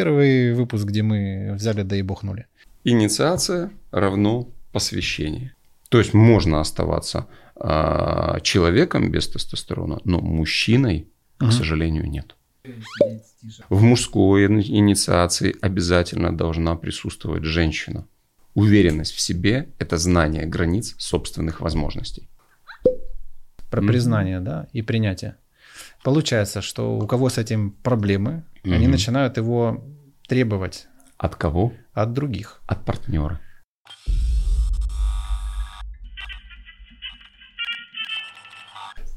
Первый выпуск, где мы взяли да и бухнули. Инициация равно посвящение. То есть можно оставаться э, человеком без тестостерона, но мужчиной, угу. к сожалению, нет. В мужской инициации обязательно должна присутствовать женщина. Уверенность в себе – это знание границ собственных возможностей. Про признание, mm-hmm. да, и принятие. Получается, что у кого с этим проблемы, mm-hmm. они начинают его требовать. От кого? От других. От партнера.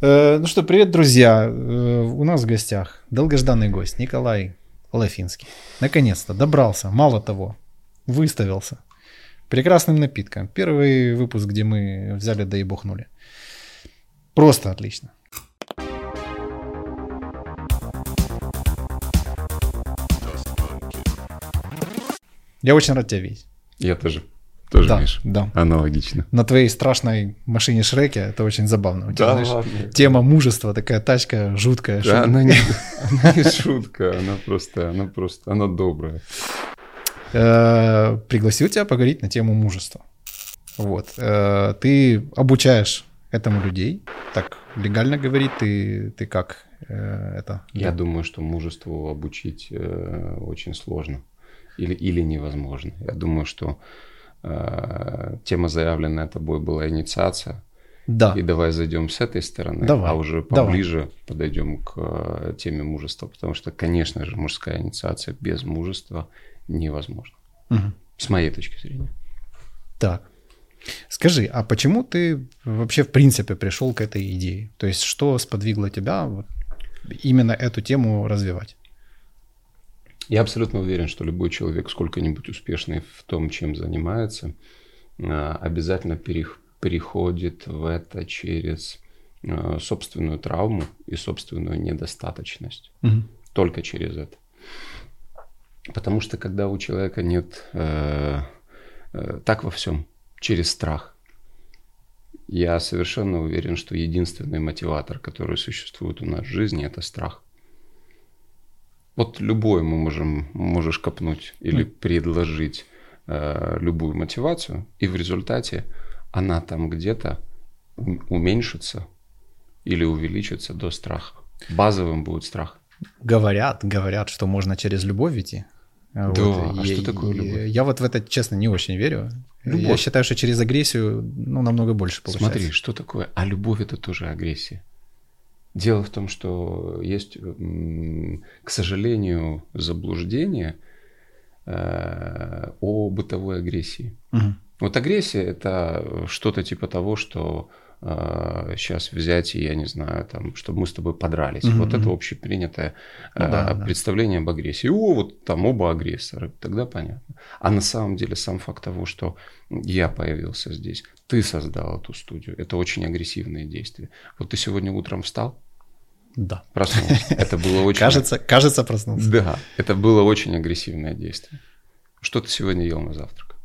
Э, ну что, привет, друзья. Э, у нас в гостях долгожданный гость Николай Лафинский. Наконец-то добрался. Мало того, выставился. Прекрасным напитком. Первый выпуск, где мы взяли да и бухнули. Просто отлично. Я очень рад тебя видеть. Я тоже. Тоже, да, Миш? Да. Аналогично. На твоей страшной машине Шреке это очень забавно. У тебя, да, знаешь, ладно. тема мужества, такая тачка жуткая. Да, она не, она не шутка, она просто, она просто, она добрая. Э, пригласил тебя поговорить на тему мужества. Вот. Э, ты обучаешь этому людей. Так легально говорить, ты, ты как э, это? Я думаю, что мужеству обучить очень сложно или, или невозможно. Я думаю, что э, тема, заявленная тобой, была инициация. Да. И давай зайдем с этой стороны, давай. а уже поближе давай. подойдем к э, теме мужества, потому что, конечно же, мужская инициация без мужества невозможна. Угу. С моей точки зрения. Так. Скажи, а почему ты вообще в принципе пришел к этой идее? То есть что сподвигло тебя вот именно эту тему развивать? Я абсолютно уверен, что любой человек, сколько-нибудь успешный в том, чем занимается, а, обязательно переходит в это через а, собственную травму и собственную недостаточность. Угу. Только через это. Потому что когда у человека нет э, э, так во всем, через страх, я совершенно уверен, что единственный мотиватор, который существует у нас в жизни, это страх. Вот любой мы можем, можешь копнуть или предложить э, любую мотивацию, и в результате она там где-то уменьшится или увеличится до страха. Базовым будет страх. Говорят, говорят, что можно через любовь идти. Да, вот. а я, что такое любовь? Я вот в это, честно, не очень верю. Любовь. Я считаю, что через агрессию ну, намного больше получается. Смотри, что такое? А любовь это тоже агрессия. Дело в том, что есть, к сожалению, заблуждение э, о бытовой агрессии. Угу. Вот агрессия это что-то типа того, что сейчас э, взять и, я не знаю, там, чтобы мы с тобой подрались. Mm-hmm. Вот это общепринятое ну, да, представление да. об агрессии. О, вот там оба агрессоры, тогда понятно. А на самом деле сам факт того, что я появился здесь, ты создал эту студию, это очень агрессивные действия. Вот ты сегодня утром встал, да. Проснулся. Это было очень... Кажется, кажется, проснулся. Да, это было очень агрессивное действие. Что ты сегодня ел на завтрак?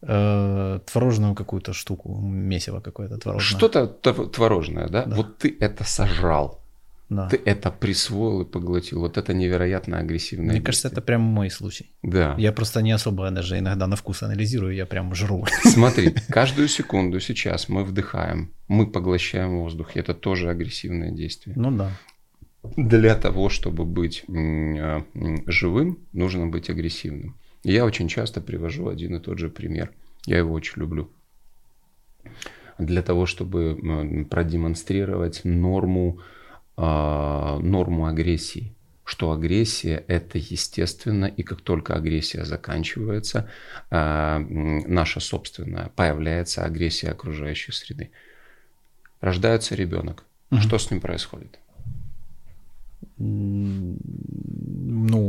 Э, творожную какую-то штуку, месиво какое-то творожное. Что-то творожное, да? да? Вот ты это сожрал. Да. Ты это присвоил и поглотил. Вот это невероятно агрессивное. Мне кажется, это прям мой случай. Да. Я просто не особо даже иногда на вкус анализирую, я прям жру. Смотри, каждую секунду сейчас мы вдыхаем, мы поглощаем воздух. Это тоже агрессивное действие. Ну да. Для того, чтобы быть а, живым, нужно быть агрессивным. я очень часто привожу один и тот же пример. Я его очень люблю. Для того, чтобы продемонстрировать норму норму агрессии, что агрессия это естественно, и как только агрессия заканчивается, э, наша собственная, появляется агрессия окружающей среды. Рождается ребенок. Угу. Что с ним происходит? Ну,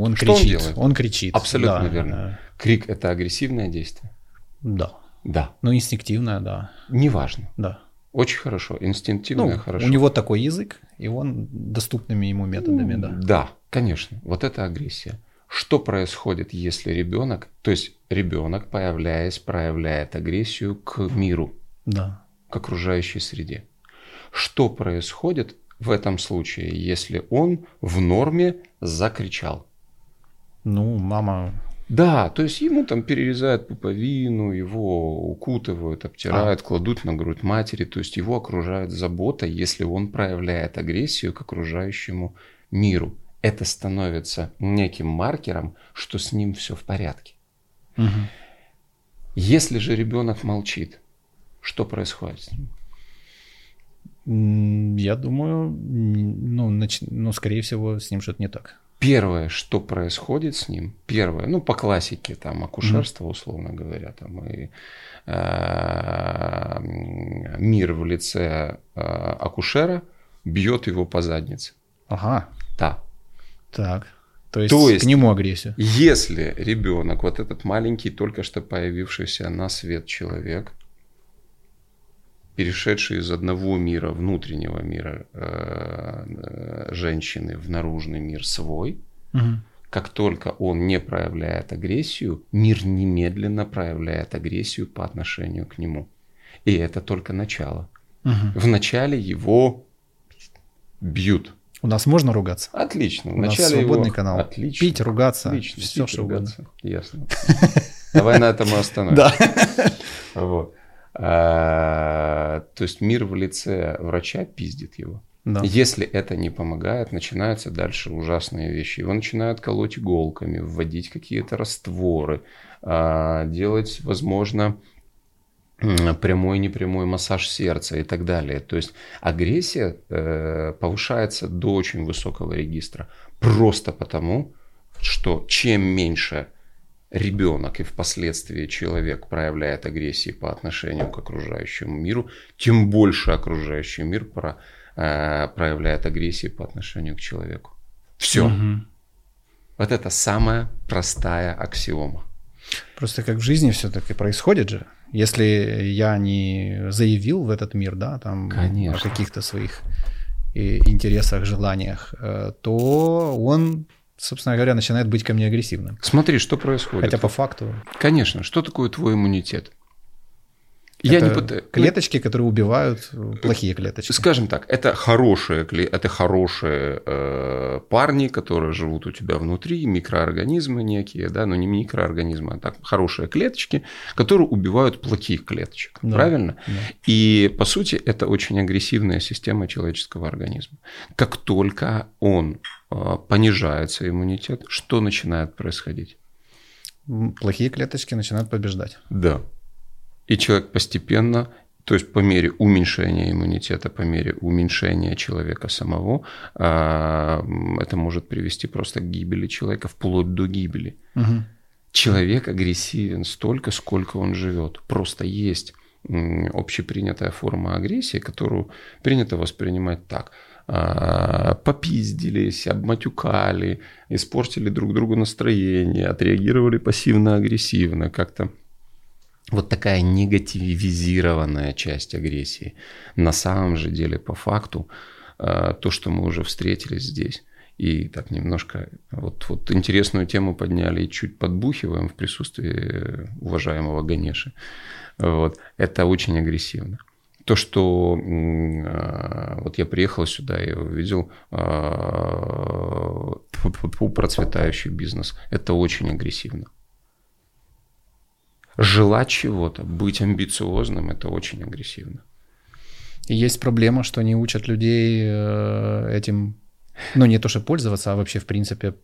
он что кричит. Он, делает? он кричит. Абсолютно да, верно. Да. Крик это агрессивное действие? Да. Да. Ну, инстинктивное, да. Неважно. Да. Очень хорошо, инстинктивно ну, хорошо. У него такой язык, и он доступными ему методами, да. Да, конечно. Вот это агрессия. Что происходит, если ребенок, то есть ребенок, появляясь, проявляет агрессию к миру, да. к окружающей среде? Что происходит в этом случае, если он в норме закричал? Ну, мама да, то есть ему там перерезают пуповину, его укутывают, обтирают, а. кладут на грудь матери, то есть его окружает забота, если он проявляет агрессию к окружающему миру. Это становится неким маркером, что с ним все в порядке. Угу. Если же ребенок молчит, что происходит с ним? Я думаю, ну, нач... ну, скорее всего, с ним что-то не так первое, что происходит с ним, первое, ну, по классике, там, акушерство, условно говоря, там, и э, мир в лице э, акушера бьет его по заднице. Ага. Да. Так. То есть, То есть к нему агрессию. Если ребенок, вот этот маленький, только что появившийся на свет человек, перешедший из одного мира, внутреннего мира э, э, женщины в наружный мир свой, угу. как только он не проявляет агрессию, мир немедленно проявляет агрессию по отношению к нему. И это только начало. Угу. Вначале его бьют. У нас можно ругаться? Отлично. У нас свободный его... канал. Отлично. Пить, ругаться, Отлично. все Пить, что ругаться. угодно. Ясно. Давай на этом и остановимся. Да. Вот. А, то есть мир в лице врача пиздит его. Да. Если это не помогает, начинаются дальше ужасные вещи. Его начинают колоть иголками, вводить какие-то растворы, а, делать, возможно, прямой и непрямой массаж сердца и так далее. То есть агрессия э, повышается до очень высокого регистра просто потому, что чем меньше ребенок и впоследствии человек проявляет агрессию по отношению к окружающему миру, тем больше окружающий мир про, э, проявляет агрессию по отношению к человеку. Все. Угу. Вот это самая простая аксиома. Просто как в жизни все-таки происходит же. Если я не заявил в этот мир, да, там Конечно. о каких-то своих э, интересах, желаниях, э, то он собственно говоря, начинает быть ко мне агрессивным. Смотри, что происходит. Хотя по факту. Конечно. Что такое твой иммунитет? Я не пытаюсь. Клеточки, которые убивают плохие клеточки. Скажем так, это хорошие, это хорошие э, парни, которые живут у тебя внутри, микроорганизмы некие, да, но не микроорганизмы, а так хорошие клеточки, которые убивают плохих клеточек, да, правильно? Да. И по сути это очень агрессивная система человеческого организма. Как только он понижается иммунитет, что начинает происходить? Плохие клеточки начинают побеждать. Да. И человек постепенно, то есть по мере уменьшения иммунитета, по мере уменьшения человека самого, а, это может привести просто к гибели человека, вплоть до гибели. Угу. Человек агрессивен столько, сколько он живет. Просто есть общепринятая форма агрессии, которую принято воспринимать так попиздились, обматюкали, испортили друг другу настроение, отреагировали пассивно-агрессивно, как-то вот такая негативизированная часть агрессии. На самом же деле, по факту, э, то, что мы уже встретились здесь, и так немножко вот, вот интересную тему подняли и чуть подбухиваем в присутствии уважаемого Ганеши. Вот, это очень агрессивно. То, что э, вот я приехал сюда и увидел э, процветающий бизнес, это очень агрессивно желать чего-то, быть амбициозным, это очень агрессивно. Есть проблема, что они учат людей э, этим, ну не то, что пользоваться, а вообще в принципе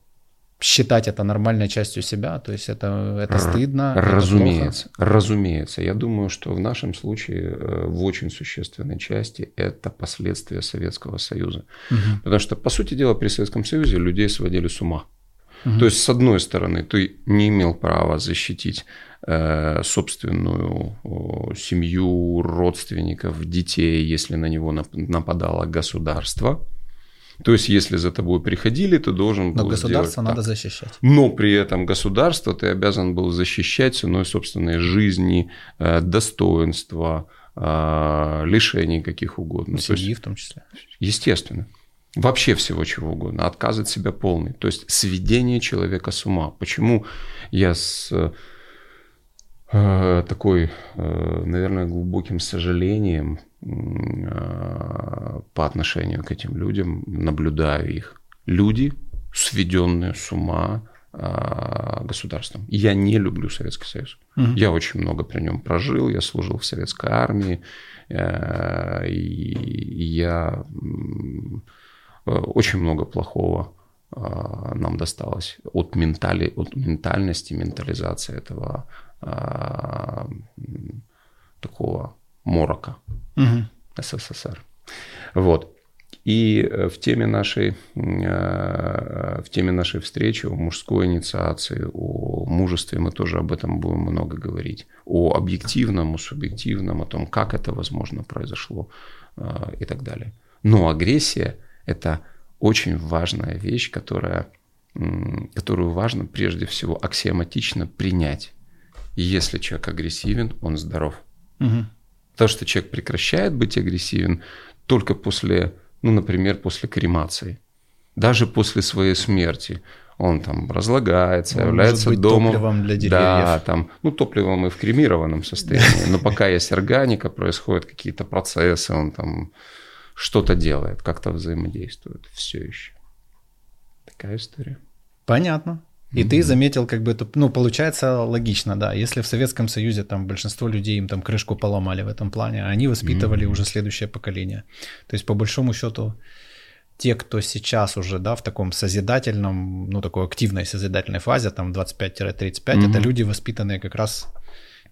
считать это нормальной частью себя, то есть это, это стыдно. Разумеется, это разумеется. Я думаю, что в нашем случае э, в очень существенной части это последствия Советского Союза. Угу. Потому что, по сути дела, при Советском Союзе людей сводили с ума. Угу. То есть, с одной стороны, ты не имел права защитить Э, собственную семью, родственников, детей, если на него нападало государство. То есть, если за тобой приходили, ты должен был Но государство надо так. защищать. Но при этом государство ты обязан был защищать ценой собственной жизни, э, достоинства, э, лишений каких угодно. Семьи есть, в том числе. Естественно. Вообще всего чего угодно. Отказ от себя полный. То есть, сведение человека с ума. Почему я с такой, э, наверное, глубоким сожалением э, по отношению к этим людям наблюдаю их. Люди, сведенные с ума, государством. Я не люблю Советский Союз. Мгм. Я очень много при нем прожил, я служил в советской армии, э, и я э, очень много плохого нам досталось от, ментали, от ментальности, ментализации этого а, м, такого морока. Мгм. СССР. Вот. И э, в теме нашей, э, в теме нашей встречи о мужской инициации, о мужестве мы тоже об этом будем много говорить. О объективном, о субъективном, о том, как это возможно произошло э, и так далее. Но агрессия – это очень важная вещь, которая, которую важно прежде всего аксиоматично принять. Если человек агрессивен, он здоров. Мгм. То, что человек прекращает быть агрессивен только после, ну, например, после кремации. Даже после своей смерти. Он там разлагается, Он является может быть домом. топливом для Да, деревьев. там, ну, топливом и в кремированном состоянии. Но пока есть органика, происходят какие-то процессы, он там что-то делает, как-то взаимодействует. Все еще. Такая история. Понятно. И ты заметил, как бы это, ну, получается логично, да. Если в Советском Союзе там большинство людей им там крышку поломали в этом плане, а они воспитывали уже следующее поколение. То есть, по большому счету, те, кто сейчас уже, да, в таком созидательном, ну, такой активной созидательной фазе, там 25-35, Мгм. это люди, воспитанные как раз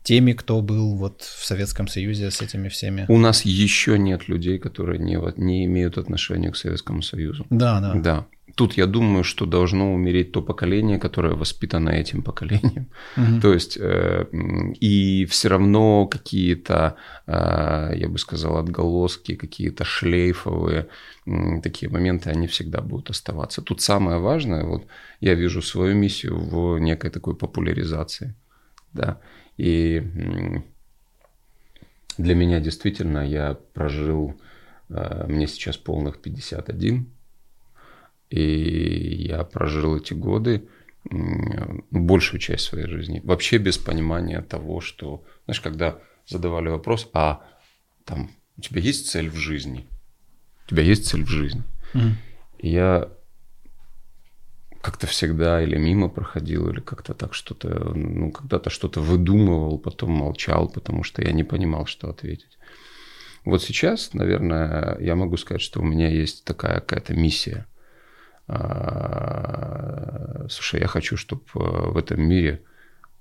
теми, кто был вот в Советском Союзе с этими всеми. У нас еще нет людей, которые не, вот- не имеют отношения к Советскому Союзу. Да, да. Да. Тут я думаю, что должно умереть то поколение, которое воспитано этим поколением. Мгм. То есть, э, и все равно какие-то, э, я бы сказал, отголоски, какие-то шлейфовые м, такие моменты, они всегда будут оставаться. Тут самое важное, вот я вижу свою миссию в некой такой популяризации. Да. И для меня действительно я прожил, э, мне сейчас полных 51, и я прожил эти годы, большую часть своей жизни, вообще без понимания того, что, знаешь, когда задавали вопрос, а там, у тебя есть цель в жизни? У тебя есть цель в жизни? И я как-то всегда или мимо проходил, или как-то так что-то, ну, когда-то что-то выдумывал, потом молчал, потому что я не понимал, что ответить. Вот сейчас, наверное, я могу сказать, что у меня есть такая какая-то миссия. А, Слушай, я хочу, чтобы в этом мире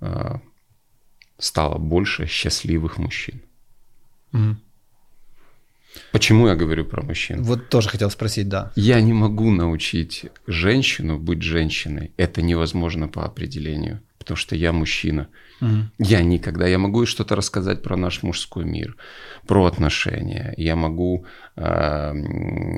а, стало больше счастливых мужчин. Мгм. Почему я говорю про мужчин? Вот тоже хотел спросить, да. Я не могу научить женщину быть женщиной. Это невозможно по определению, потому что я мужчина. Мгм. Я никогда, я могу что-то рассказать про наш мужской мир, про отношения, я могу э,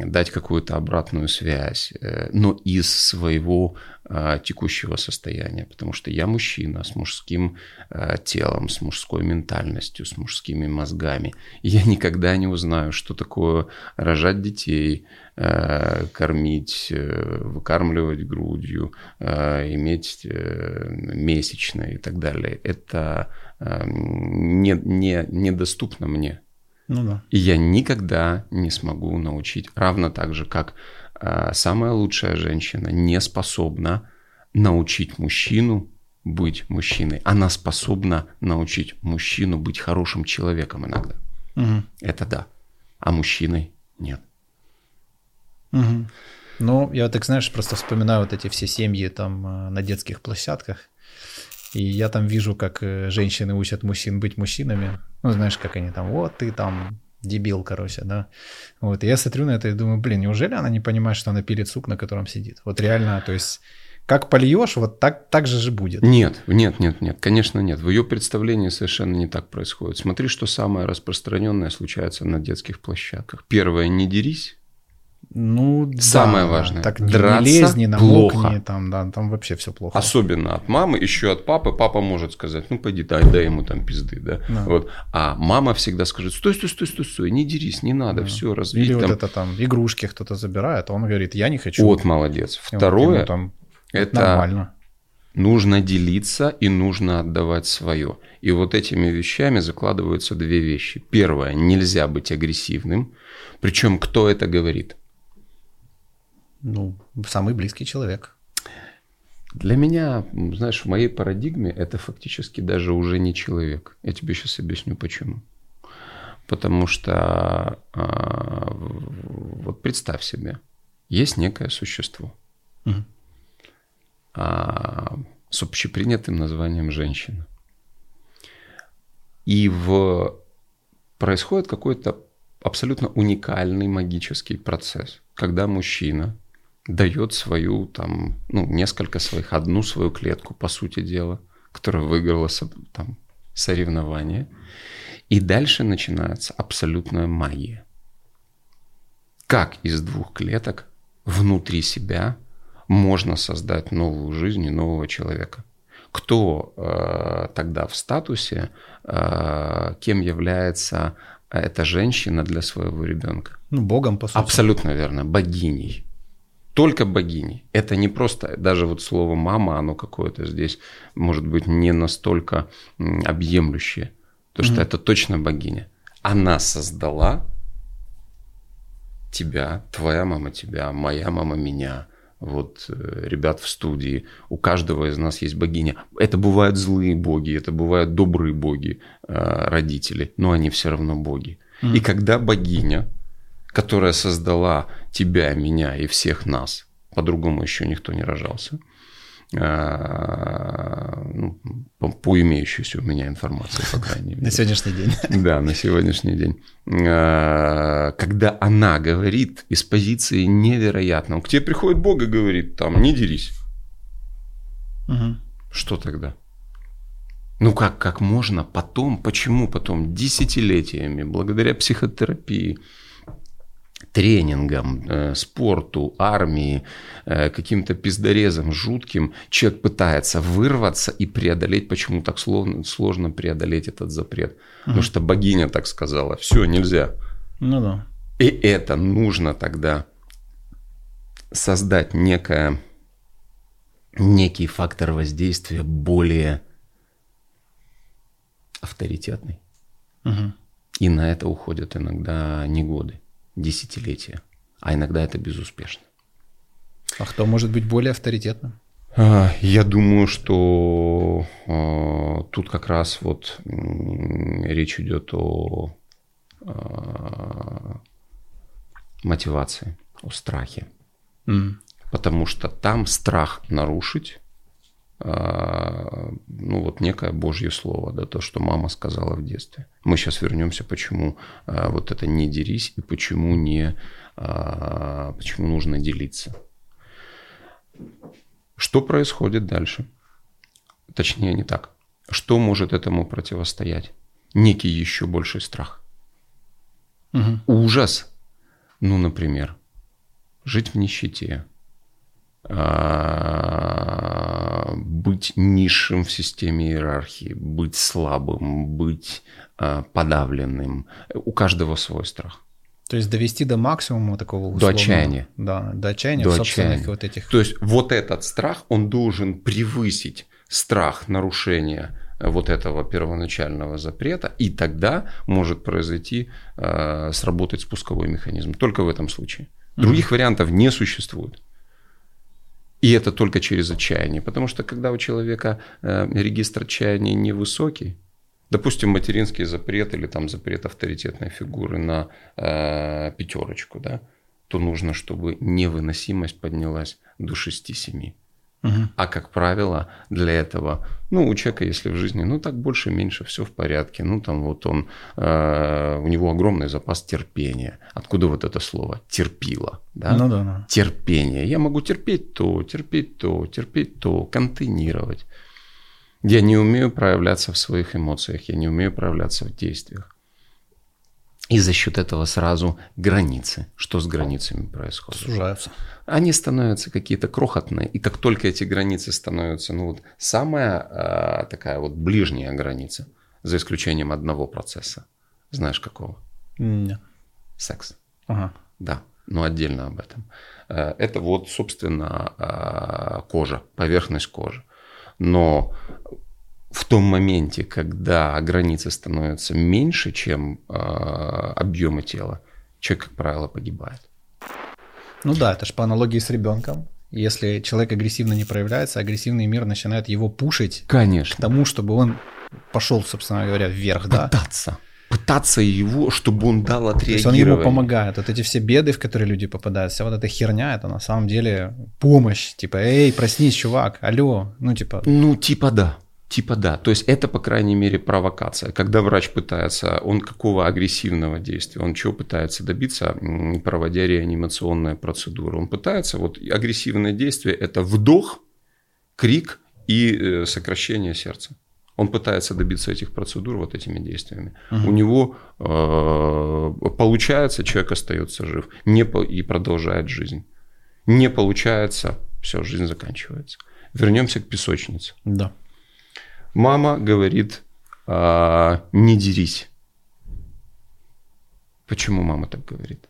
дать какую-то обратную связь, э, но из своего э, текущего состояния, потому что я мужчина с мужским э, телом, с мужской ментальностью, с мужскими мозгами. И я никогда не узнаю, что такое рожать детей, кормить, э, выкармливать грудью, э, иметь э, месячные и так далее. Это э, не, не, недоступно мне. Ну да. И я никогда не смогу научить, равно так же, как э, самая лучшая женщина не способна научить мужчину быть мужчиной. Она способна научить мужчину быть хорошим человеком иногда. Мгм. Это да. А мужчиной нет. Мгм. Ну, я так, знаешь, просто вспоминаю вот эти все семьи там э, на детских площадках. И я там вижу, как э, женщины учат мужчин быть мужчинами. Ну, знаешь, как они там, вот ты там дебил, короче, да. Вот, и я смотрю на это и думаю, блин, неужели она не понимает, что она пилит сук, на котором сидит? Вот реально, то есть, как польешь, вот так, так же же будет. Нет, нет, нет, нет, конечно нет. В ее представлении совершенно не так происходит. Смотри, что самое распространенное случается на детских площадках. Первое, не дерись. Ну, да, Самое важное. Так не, Драться не намокни, плохо. там, да, там вообще все плохо. Особенно от мамы, еще от папы. Папа может сказать, ну пойди, дай, дай ему там пизды, да. Да. Вот. А мама всегда скажет, стой, стой, стой, стой, стой, не дерись, не надо, Да. все, развить Или там. вот это там игрушки кто-то забирает, а он говорит, я не хочу. Вот молодец. И вот ему Второе, там это нормально. нужно делиться и нужно отдавать свое. И вот этими вещами закладываются две вещи. Первое, нельзя быть агрессивным. Причем кто это говорит? Ну, самый близкий человек. Для меня, знаешь, в моей парадигме это фактически даже уже не человек. Я тебе сейчас объясню почему. Потому что а, вот представь себе, есть некое существо угу. а, с общепринятым названием женщина. И в... происходит какой-то абсолютно уникальный магический процесс, когда мужчина дает свою, там, ну, несколько своих, одну свою клетку, по сути дела, которая выиграла там, соревнование. И дальше начинается абсолютная магия. Как из двух клеток внутри себя можно создать новую жизнь и нового человека? Кто э, тогда в статусе, э, кем является эта женщина для своего ребенка? Ну, Богом, по сути. Абсолютно верно, богиней только богини. Это не просто, даже вот слово мама, оно какое-то здесь может быть не настолько объемлющее, потому что mm-hmm. это точно богиня. Она создала тебя, твоя мама тебя, моя мама меня, вот э, ребят в студии, у каждого из нас есть богиня. Это бывают злые боги, это бывают добрые боги, э, родители, но они все равно боги. Mm-hmm. И когда богиня которая создала тебя, меня и всех нас. По-другому еще никто не рожался. А, ну, по, по имеющейся у меня информации, по крайней мере. На сегодняшний день. Да, на сегодняшний день. А, когда она говорит из позиции невероятного, к тебе приходит Бог и говорит, там, не дерись. Угу. Что тогда? Ну как, как можно потом, почему потом, десятилетиями, благодаря психотерапии, тренингам, э, спорту, армии, э, каким-то пиздорезом жутким, человек пытается вырваться и преодолеть, почему так сложно, сложно преодолеть этот запрет. Угу. Потому что богиня так сказала, все, нельзя. Ну да. И это нужно тогда создать некое, некий фактор воздействия более авторитетный. Угу. И на это уходят иногда не годы десятилетия, а иногда это безуспешно. А кто может быть более авторитетным? А, я думаю, что э, тут как раз вот э, речь идет о э, мотивации, о страхе. Mm. Потому что там страх нарушить ну вот некое Божье слово, да, то, что мама сказала в детстве. Мы сейчас вернемся, почему а, вот это не дерись и почему не, а, почему нужно делиться. Что происходит дальше? Точнее, не так. Что может этому противостоять? Некий еще больший страх. Угу. Ужас. Ну, например, жить в нищете, а, быть низшим в системе иерархии, быть слабым, быть а, подавленным. У каждого свой страх. То есть довести до максимума такого условного, До отчаяния. Да, до отчаяния до собственных отчаяния. вот этих... То есть вот этот страх, он должен превысить страх нарушения вот этого первоначального запрета, и тогда может произойти, э, сработать спусковой механизм. Только в этом случае. Других mm-hmm. вариантов не существует. И это только через отчаяние. Потому что когда у человека э, регистр отчаяния невысокий, допустим, материнский запрет или там запрет авторитетной фигуры на э, пятерочку, да, то нужно, чтобы невыносимость поднялась до 6-7. Угу. А как правило, для этого, ну, у человека, если в жизни, ну, так больше-меньше все в порядке, ну, там вот он, э, у него огромный запас терпения. Откуда вот это слово терпило, да? Ну да, да. Терпение. Я могу терпеть то, терпеть то, терпеть то, контейнировать. Я не умею проявляться в своих эмоциях, я не умею проявляться в действиях. И за счет этого сразу границы. Что с границами происходит? Сужаются. Они становятся какие-то крохотные. И как только эти границы становятся, ну вот самая э, такая вот ближняя граница, за исключением одного процесса. Знаешь какого? Нет. Секс. Ага. Да, но отдельно об этом. Э, это вот, собственно, э, кожа, поверхность кожи. Но в том моменте, когда границы становятся меньше, чем э, объемы тела, человек, как правило, погибает. Ну да, это же по аналогии с ребенком. Если человек агрессивно не проявляется, агрессивный мир начинает его пушить Конечно. к тому, чтобы он пошел, собственно говоря, вверх, да? Пытаться. Пытаться его, чтобы он дал То есть он ему помогает. Вот эти все беды, в которые люди попадают, вся вот эта херня, это на самом деле помощь. Типа, эй, проснись, чувак, алло. Ну, типа... Ну, типа да. Типа да. То есть это, по крайней мере, провокация. Когда врач пытается, он какого агрессивного действия, он чего пытается добиться, проводя реанимационные процедуры. Он пытается, вот агрессивное действие – это вдох, крик и э, сокращение сердца. Он пытается добиться этих процедур вот этими действиями. У него э, получается, человек остается жив не по- и продолжает жизнь. Не получается, все, жизнь заканчивается. Вернемся к песочнице. Да. Мама говорит, а, не дерись. Почему мама так говорит?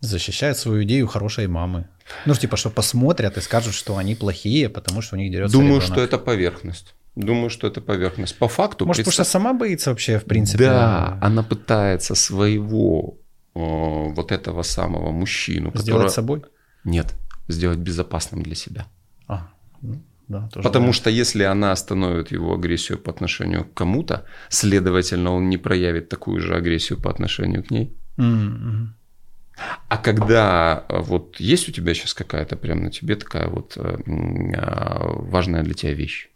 Защищает свою идею хорошей мамы. Ну, типа, что посмотрят и скажут, что они плохие, потому что у них дерется Думаю, ребенок. что это поверхность. Думаю, что это поверхность. По факту... Может, потому что сама боится вообще, в принципе. Да, она пытается своего э, вот этого самого мужчину, Сделать которого... собой? Нет, сделать безопасным для себя. А, ну, да, тоже Потому вариант. что если она остановит его агрессию по отношению к кому-то, следовательно, он не проявит такую же агрессию по отношению к ней. М, А когда э, вот есть у тебя сейчас какая-то прям на тебе такая вот э, а, важная для тебя вещь,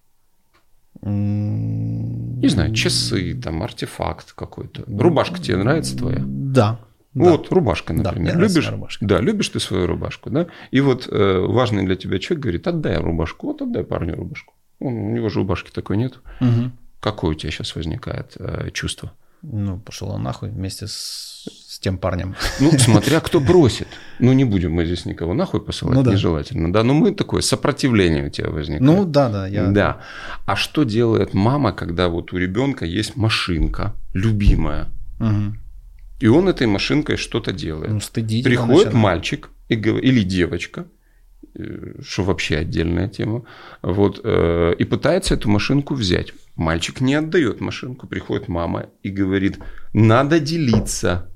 мгм. М, не знаю, часы, там артефакт какой-то, рубашка тебе нравится твоя? Да. Да. Вот рубашка, Да, например. нравится любишь? рубашка. Да, любишь ты свою рубашку, да? И вот э, важный для тебя человек говорит: отдай рубашку, вот отдай парню рубашку. Он- у него же рубашки такой нет. Мгм. Какое у тебя сейчас возникает э, чувство? Ну, пошел он нахуй вместе с, с тем парнем. Ну, смотря кто бросит. Ну, не будем мы здесь никого нахуй посылать, Ну да. нежелательно. Да, но мы такое сопротивление у тебя возникает. Ну, да, да, я... Да. А что делает мама, когда вот у ребенка есть машинка любимая, Мгм. И он этой машинкой что-то делает? Ну, стыдить Приходит мальчик и или девочка, э, что вообще отдельная тема, вот, э, и пытается эту машинку взять. Мальчик не отдает машинку, приходит мама и говорит, надо делиться.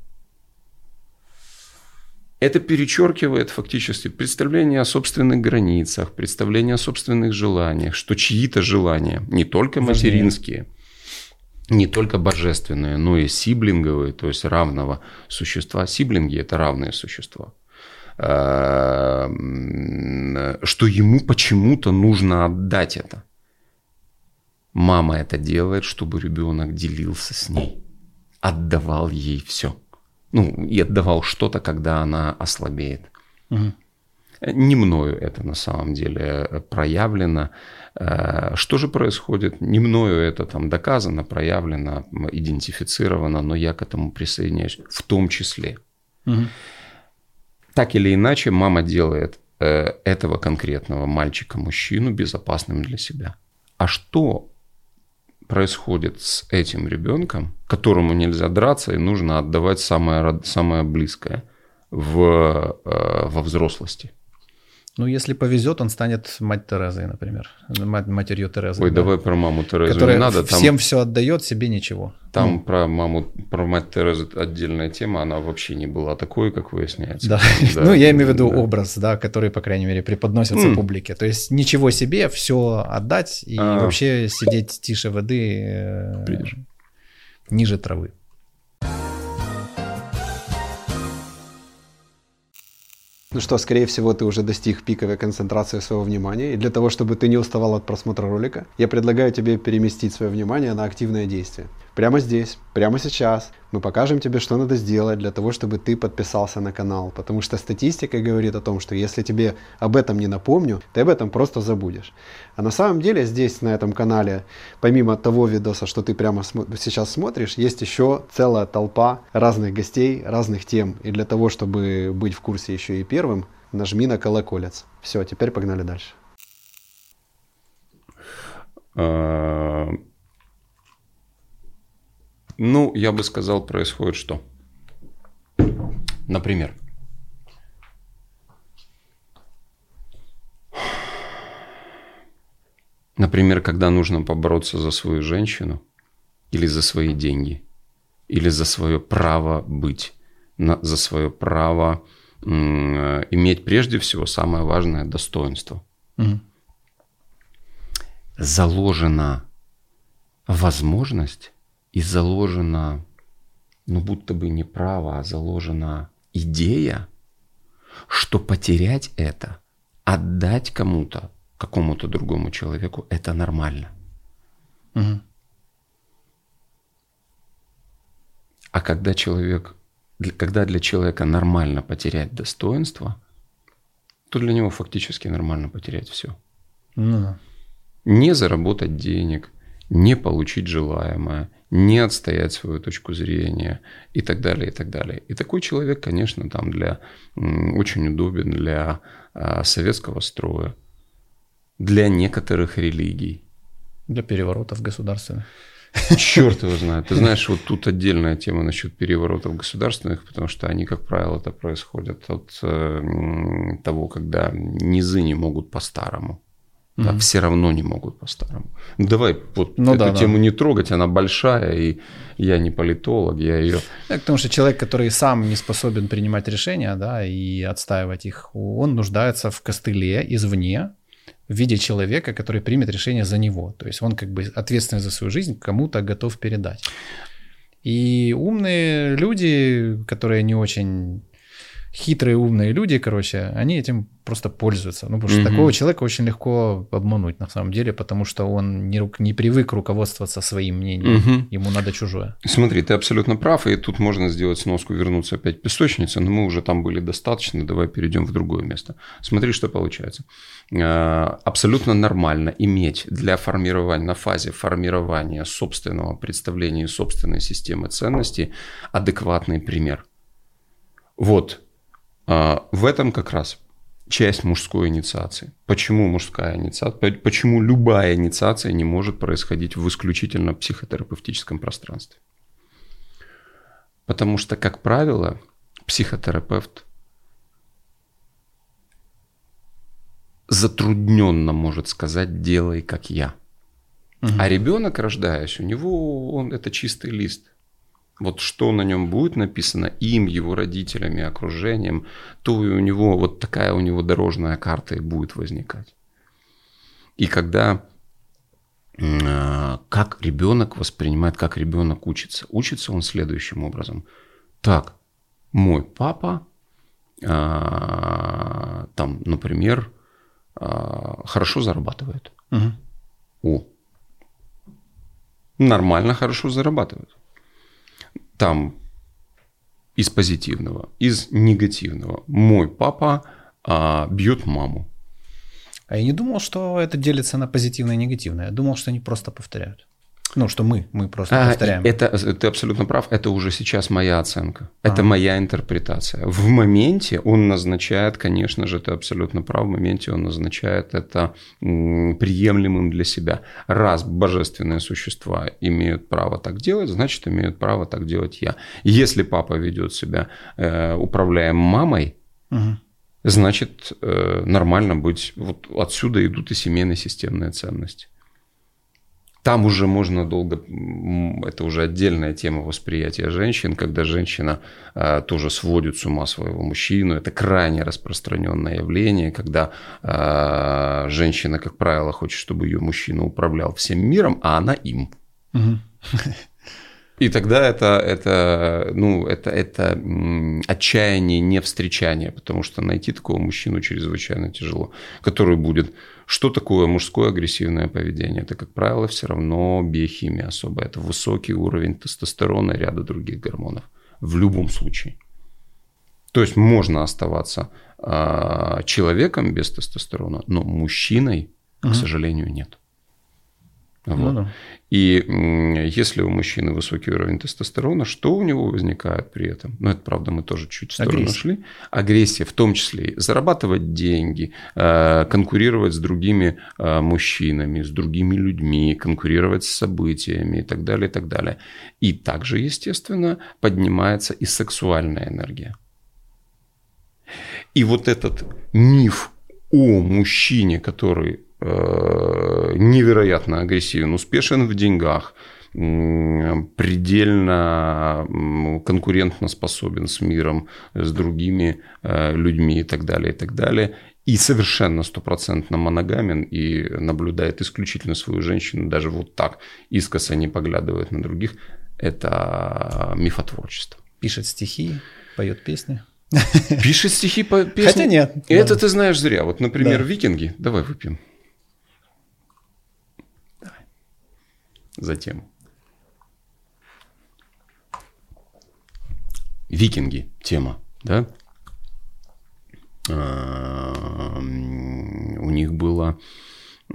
Это перечеркивает фактически представление о собственных границах, представление о собственных желаниях, что чьи-то желания, не только Важнее. Не только божественные, но и сиблинговые, то есть равного существа. Сиблинги – это равные существа. Э, м, Что ему почему-то нужно отдать это. Мама это делает, чтобы ребенок делился с ней, отдавал ей все. Ну, и отдавал что-то, когда она ослабеет. Мгм. Не мною это на самом деле э, проявлено. Э, Что же происходит? Не мною это там доказано, проявлено, идентифицировано, но я к этому присоединяюсь в том числе. Мгм. Так или иначе, мама делает э, этого конкретного мальчика-мужчину безопасным для себя. А что происходит с этим ребенком, которому нельзя драться и нужно отдавать самое, самое близкое в, во взрослости? Ну, если повезет, он станет мать Терезой, например. Мать- матерью Терезы. Ой, да. давай про маму Терезу Которая не надо. Там, всем все отдает, себе ничего. там Ну, про маму, про мать Терезу отдельная тема, она вообще не была такой, как выясняется. да. Да, ну, я имею в виду да. образ, да, который, по крайней мере, преподносится публике. То есть ничего себе, все отдать и А. вообще сидеть тише воды э, ниже травы. Ну что, скорее всего, ты уже достиг пиковой концентрации своего внимания, и для того, чтобы ты не уставал от просмотра ролика, я предлагаю тебе переместить свое внимание на активное действие. Прямо здесь, прямо сейчас мы покажем тебе, что надо сделать для того, чтобы ты подписался на канал, потому что статистика говорит о том, что если тебе об этом не напомню, ты об этом просто забудешь. А на самом деле здесь, на этом канале, помимо того видоса, что ты прямо сейчас смотришь, есть еще целая толпа разных гостей, разных тем. И для того, чтобы быть в курсе еще и первым, нажми на колоколец. Все, теперь погнали дальше. Ну, я бы сказал, происходит что? Например, например, когда нужно побороться за свою женщину или за свои деньги, или за свое право быть, на- за свое право иметь прежде всего самое важное достоинство. Угу. Заложена возможность и заложена, ну будто бы не право, а заложена идея, что потерять это, отдать кому-то, какому-то другому человеку, это нормально. Угу. А когда человек, когда для человека нормально потерять достоинство, то для него фактически нормально потерять все. Ну. Не заработать денег, не получить желаемое, не отстоять свою точку зрения и так далее, и так далее. И такой человек, конечно, там для очень удобен для а, советского строя, для некоторых религий. Для переворотов государственных. Черт его знает. Ты знаешь, вот тут отдельная тема насчет переворотов государственных, потому что они, как правило, это происходят от э, того, когда низы не могут по-старому. Да, mm все равно не могут по-старому. Ну, давай вот ну, эту да, тему да. не трогать, она большая, и я не политолог, я ее... Да, потому что человек, который сам не способен принимать решения, да, и отстаивать их, он нуждается в костыле извне, в виде человека, который примет решение за него. То есть он как бы ответственность за свою жизнь кому-то готов передать. И умные люди, которые не очень хитрые, умные люди, короче, они этим просто пользуются. Ну, потому что mm-hmm. такого человека очень легко обмануть на самом деле, потому что он не, не привык руководствоваться своим мнением. Mm-hmm. Ему надо чужое. Смотри, ты абсолютно прав, и тут можно сделать сноску, вернуться опять в песочницу, но мы уже там были достаточно, давай перейдем в другое место. Смотри, что получается. А, абсолютно нормально иметь для формирования, на фазе формирования собственного представления и собственной системы ценностей адекватный пример. Вот в этом как раз часть мужской инициации. Почему мужская инициация? Почему любая инициация не может происходить в исключительно психотерапевтическом пространстве? Потому что, как правило, психотерапевт затрудненно может сказать «делай, как я». Угу. А ребенок, рождаясь, у него он, это чистый лист вот что на нем будет написано им, его родителями, окружением, то и у него вот такая у него дорожная карта и будет возникать. И когда а, как ребенок воспринимает, как ребенок учится. Учится он следующим образом. Так, мой папа, а, там, например, а, хорошо зарабатывает. Угу. О, нормально хорошо зарабатывает там из позитивного, из негативного. Мой папа а, бьет маму. А я не думал, что это делится на позитивное и негативное. Я думал, что они просто повторяют. Ну, что мы, мы просто а, повторяем. Это, ты абсолютно прав, это уже сейчас моя оценка. Это а. моя интерпретация. В моменте он назначает, конечно же, ты абсолютно прав, в моменте он назначает это приемлемым для себя. Раз божественные существа имеют право так делать, значит, имеют право так делать я. Если папа ведет себя, э, управляя мамой, угу. значит, э, нормально быть. Вот отсюда идут и семейные системные ценности. Там уже можно долго, это уже отдельная тема восприятия женщин, когда женщина а, тоже сводит с ума своего мужчину. Это крайне распространенное явление, когда а, женщина, как правило, хочет, чтобы ее мужчина управлял всем миром, а она им. И тогда это, это, ну, это, это отчаяние не встречание, потому что найти такого мужчину чрезвычайно тяжело, который будет... Что такое мужское агрессивное поведение? Это, как правило, все равно биохимия особая. Это высокий уровень тестостерона и ряда других гормонов. В любом случае. То есть можно оставаться э, человеком без тестостерона, но мужчиной, угу. к сожалению, нет. Вот. Ну, да. И если у мужчины высокий уровень тестостерона, что у него возникает при этом? Ну, это правда, мы тоже чуть в сторону Агрессия. шли. Агрессия, в том числе зарабатывать деньги, э, конкурировать с другими э, мужчинами, с другими людьми, конкурировать с событиями и так далее, и так далее. И также, естественно, поднимается и сексуальная энергия. И вот этот миф о мужчине, который невероятно агрессивен, успешен в деньгах, предельно конкурентно способен с миром, с другими э, людьми и так далее, и так далее. И совершенно стопроцентно моногамен и наблюдает исключительно свою женщину, даже вот так искоса не поглядывает на других. Это мифотворчество. Пишет стихи, поет песни. Пишет стихи по песни. Хотя нет. Это да. ты знаешь зря. Вот, например, да. викинги. Давай выпьем. Затем. Викинги. Тема. Да? А, у них было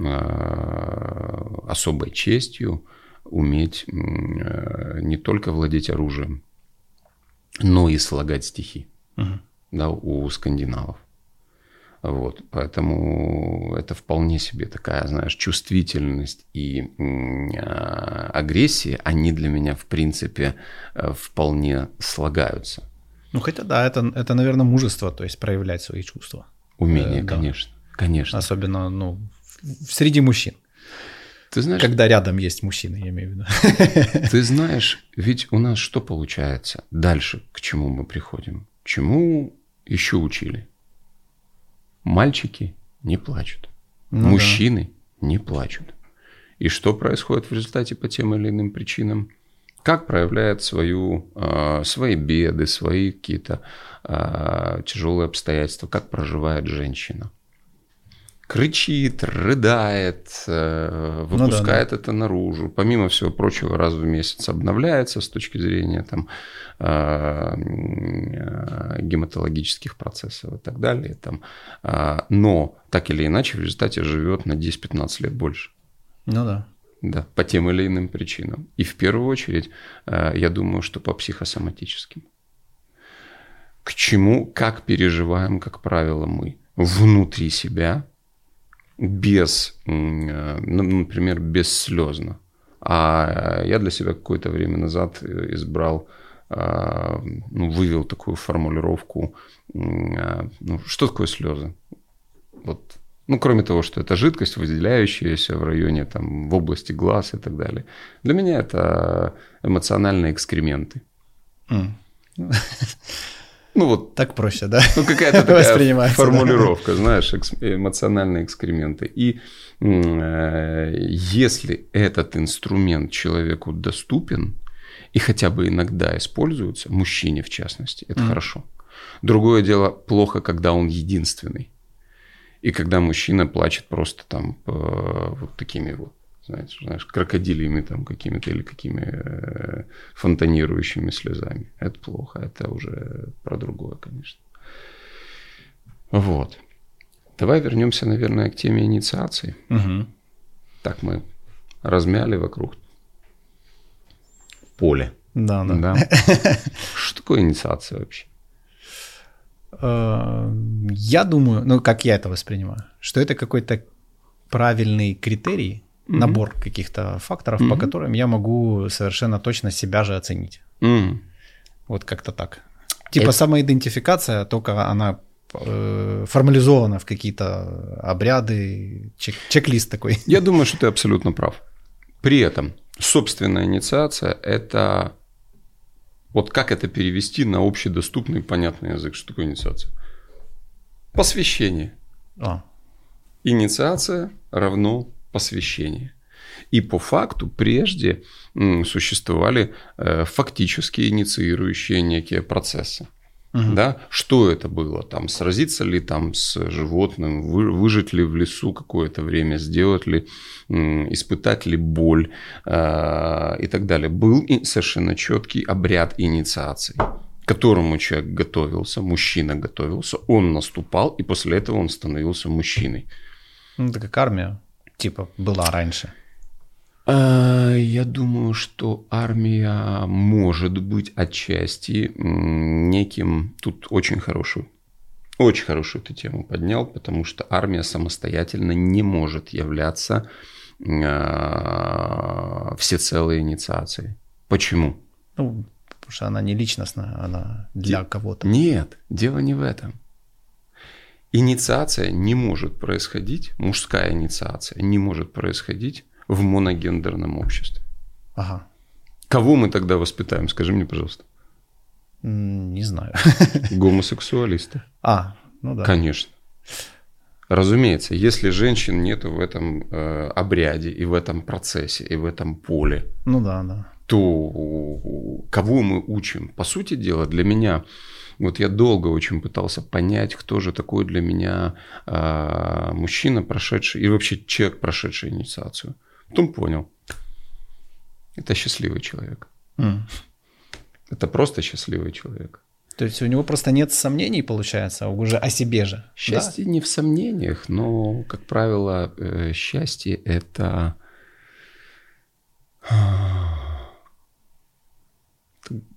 а, особой честью уметь а, не только владеть оружием, но и слагать стихи угу. да, у скандинавов. Вот, поэтому это вполне себе такая, знаешь, чувствительность и э, агрессия, они для меня, в принципе, э, вполне слагаются. Ну, хотя да, это, это, наверное, мужество, то есть проявлять свои чувства. Умение, э, да. конечно, конечно. Особенно, ну, среди мужчин. Ты знаешь, когда рядом есть мужчины, я имею в виду. Ты знаешь, ведь у нас что получается? Дальше к чему мы приходим? Чему еще учили? Мальчики не плачут. Ну, Мужчины да. не плачут. И что происходит в результате по тем или иным причинам? Как проявляет свою, э, свои беды, свои какие-то э, тяжелые обстоятельства, как проживает женщина? Кричит, рыдает, э, выпускает ну, да, да. это наружу. Помимо всего прочего, раз в месяц обновляется с точки зрения там, э, э, гематологических процессов и так далее. Там. Но так или иначе в результате живет на 10-15 лет больше. Ну да. Да, по тем или иным причинам. И в первую очередь, я думаю, что по психосоматическим. К чему, как переживаем, как правило, мы внутри себя – без, э, ну, например, бесслезно. А я для себя какое-то время назад избрал, э, ну, вывел такую формулировку, э, ну, что такое слезы? Вот ну, кроме того, что это жидкость, выделяющаяся в районе, там, в области глаз и так далее. Для меня это эмоциональные экскременты. Mm. Ну вот. Так проще, да? Ну какая-то такая формулировка, да? знаешь, эмоциональные экскременты. И э, если этот инструмент человеку доступен и хотя бы иногда используется, мужчине в частности, это mm. хорошо. Другое дело плохо, когда он единственный. И когда мужчина плачет просто там э, вот такими вот знаешь, знаешь, крокодилиями там какими-то или какими э, фонтанирующими слезами. Это плохо, это уже про другое, конечно. Вот. Давай вернемся, наверное, к теме инициации. Угу. Так мы размяли вокруг поля. Да, да. да. Что такое инициация вообще? Э, я думаю, ну как я это воспринимаю, что это какой-то правильный критерий, mm-hmm. набор каких-то факторов, mm-hmm. по которым я могу совершенно точно себя же оценить. Mm-hmm. Вот как-то так. Типа Это... самоидентификация, только она э, формализована в какие-то обряды, чек- чек-лист такой. Я думаю, что ты абсолютно прав. При этом собственная инициация – это вот как это перевести на общедоступный понятный язык? Что такое инициация? Посвящение. А. Инициация равно посвящение. И по факту прежде существовали э, фактически инициирующие некие процессы. Угу. Да? Что это было? Там, сразиться ли там с животным, выжить ли в лесу какое-то время, сделать ли, испытать ли боль э, и так далее. Был совершенно четкий обряд инициации к которому человек готовился, мужчина готовился, он наступал, и после этого он становился мужчиной. Ну, это как армия типа была раньше? А, я думаю, что армия может быть отчасти неким... Тут очень хорошую, очень хорошую ты тему поднял, потому что армия самостоятельно не может являться э, всецелой инициацией. Почему? Ну, потому что она не личностная, она для Де- кого-то. Нет, дело не в этом. Инициация не может происходить, мужская инициация не может происходить в моногендерном обществе. Ага. Кого мы тогда воспитаем? Скажи мне, пожалуйста. Не знаю. Гомосексуалиста. А, ну да. Конечно. Разумеется, если женщин нет в этом э, обряде и в этом процессе и в этом поле, ну да, да, то кого мы учим? По сути дела, для меня вот я долго очень пытался понять, кто же такой для меня э, мужчина, прошедший, и вообще человек, прошедший инициацию. Потом понял. Это счастливый человек. Mm. Это просто счастливый человек. То есть у него просто нет сомнений, получается, уже о себе же. Счастье да? не в сомнениях, но, как правило, э, счастье это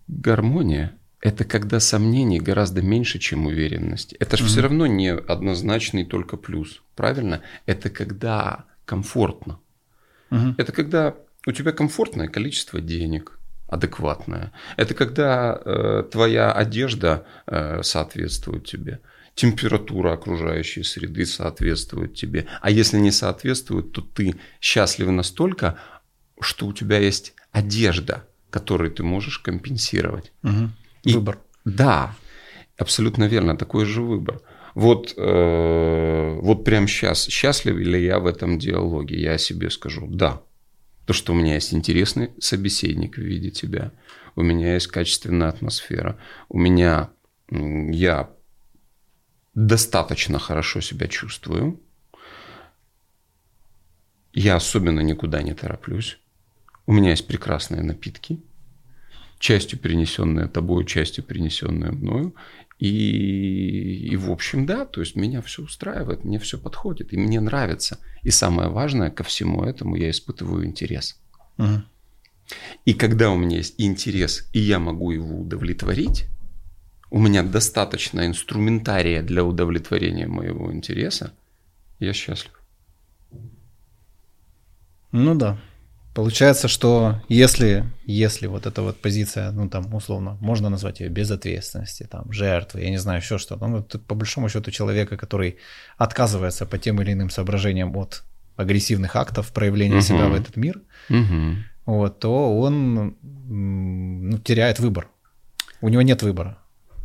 гармония это когда сомнений гораздо меньше, чем уверенности. Это же mm все равно не однозначный только плюс, правильно? Это когда комфортно. mm Это когда у тебя комфортное количество денег, адекватное. Это когда э, твоя одежда э, соответствует тебе, температура окружающей среды соответствует тебе. А если не соответствует, то ты счастлив настолько, что у тебя есть одежда, которую ты можешь компенсировать. Угу. И, выбор. Да, абсолютно верно, такой же выбор. Вот, э, вот прямо сейчас, счастлив ли я в этом диалоге, я себе скажу, да. То, что у меня есть интересный собеседник в виде тебя, у меня есть качественная атмосфера, у меня я достаточно хорошо себя чувствую, я особенно никуда не тороплюсь, у меня есть прекрасные напитки – частью перенесенная тобой, частью перенесенная мною. И, и в общем, да, то есть меня все устраивает, мне все подходит, и мне нравится. И самое важное, ко всему этому я испытываю интерес. Угу. И когда у меня есть интерес, и я могу его удовлетворить, у меня достаточно инструментария для удовлетворения моего интереса, я счастлив. Ну да. Получается, что если, если вот эта вот позиция, ну там условно, можно назвать ее безответственности, там, жертвы, я не знаю, еще что-то, ну, это, по большому счету человека, который отказывается по тем или иным соображениям от агрессивных актов проявления угу. себя в этот мир, угу. вот, то он ну, теряет выбор. У него нет выбора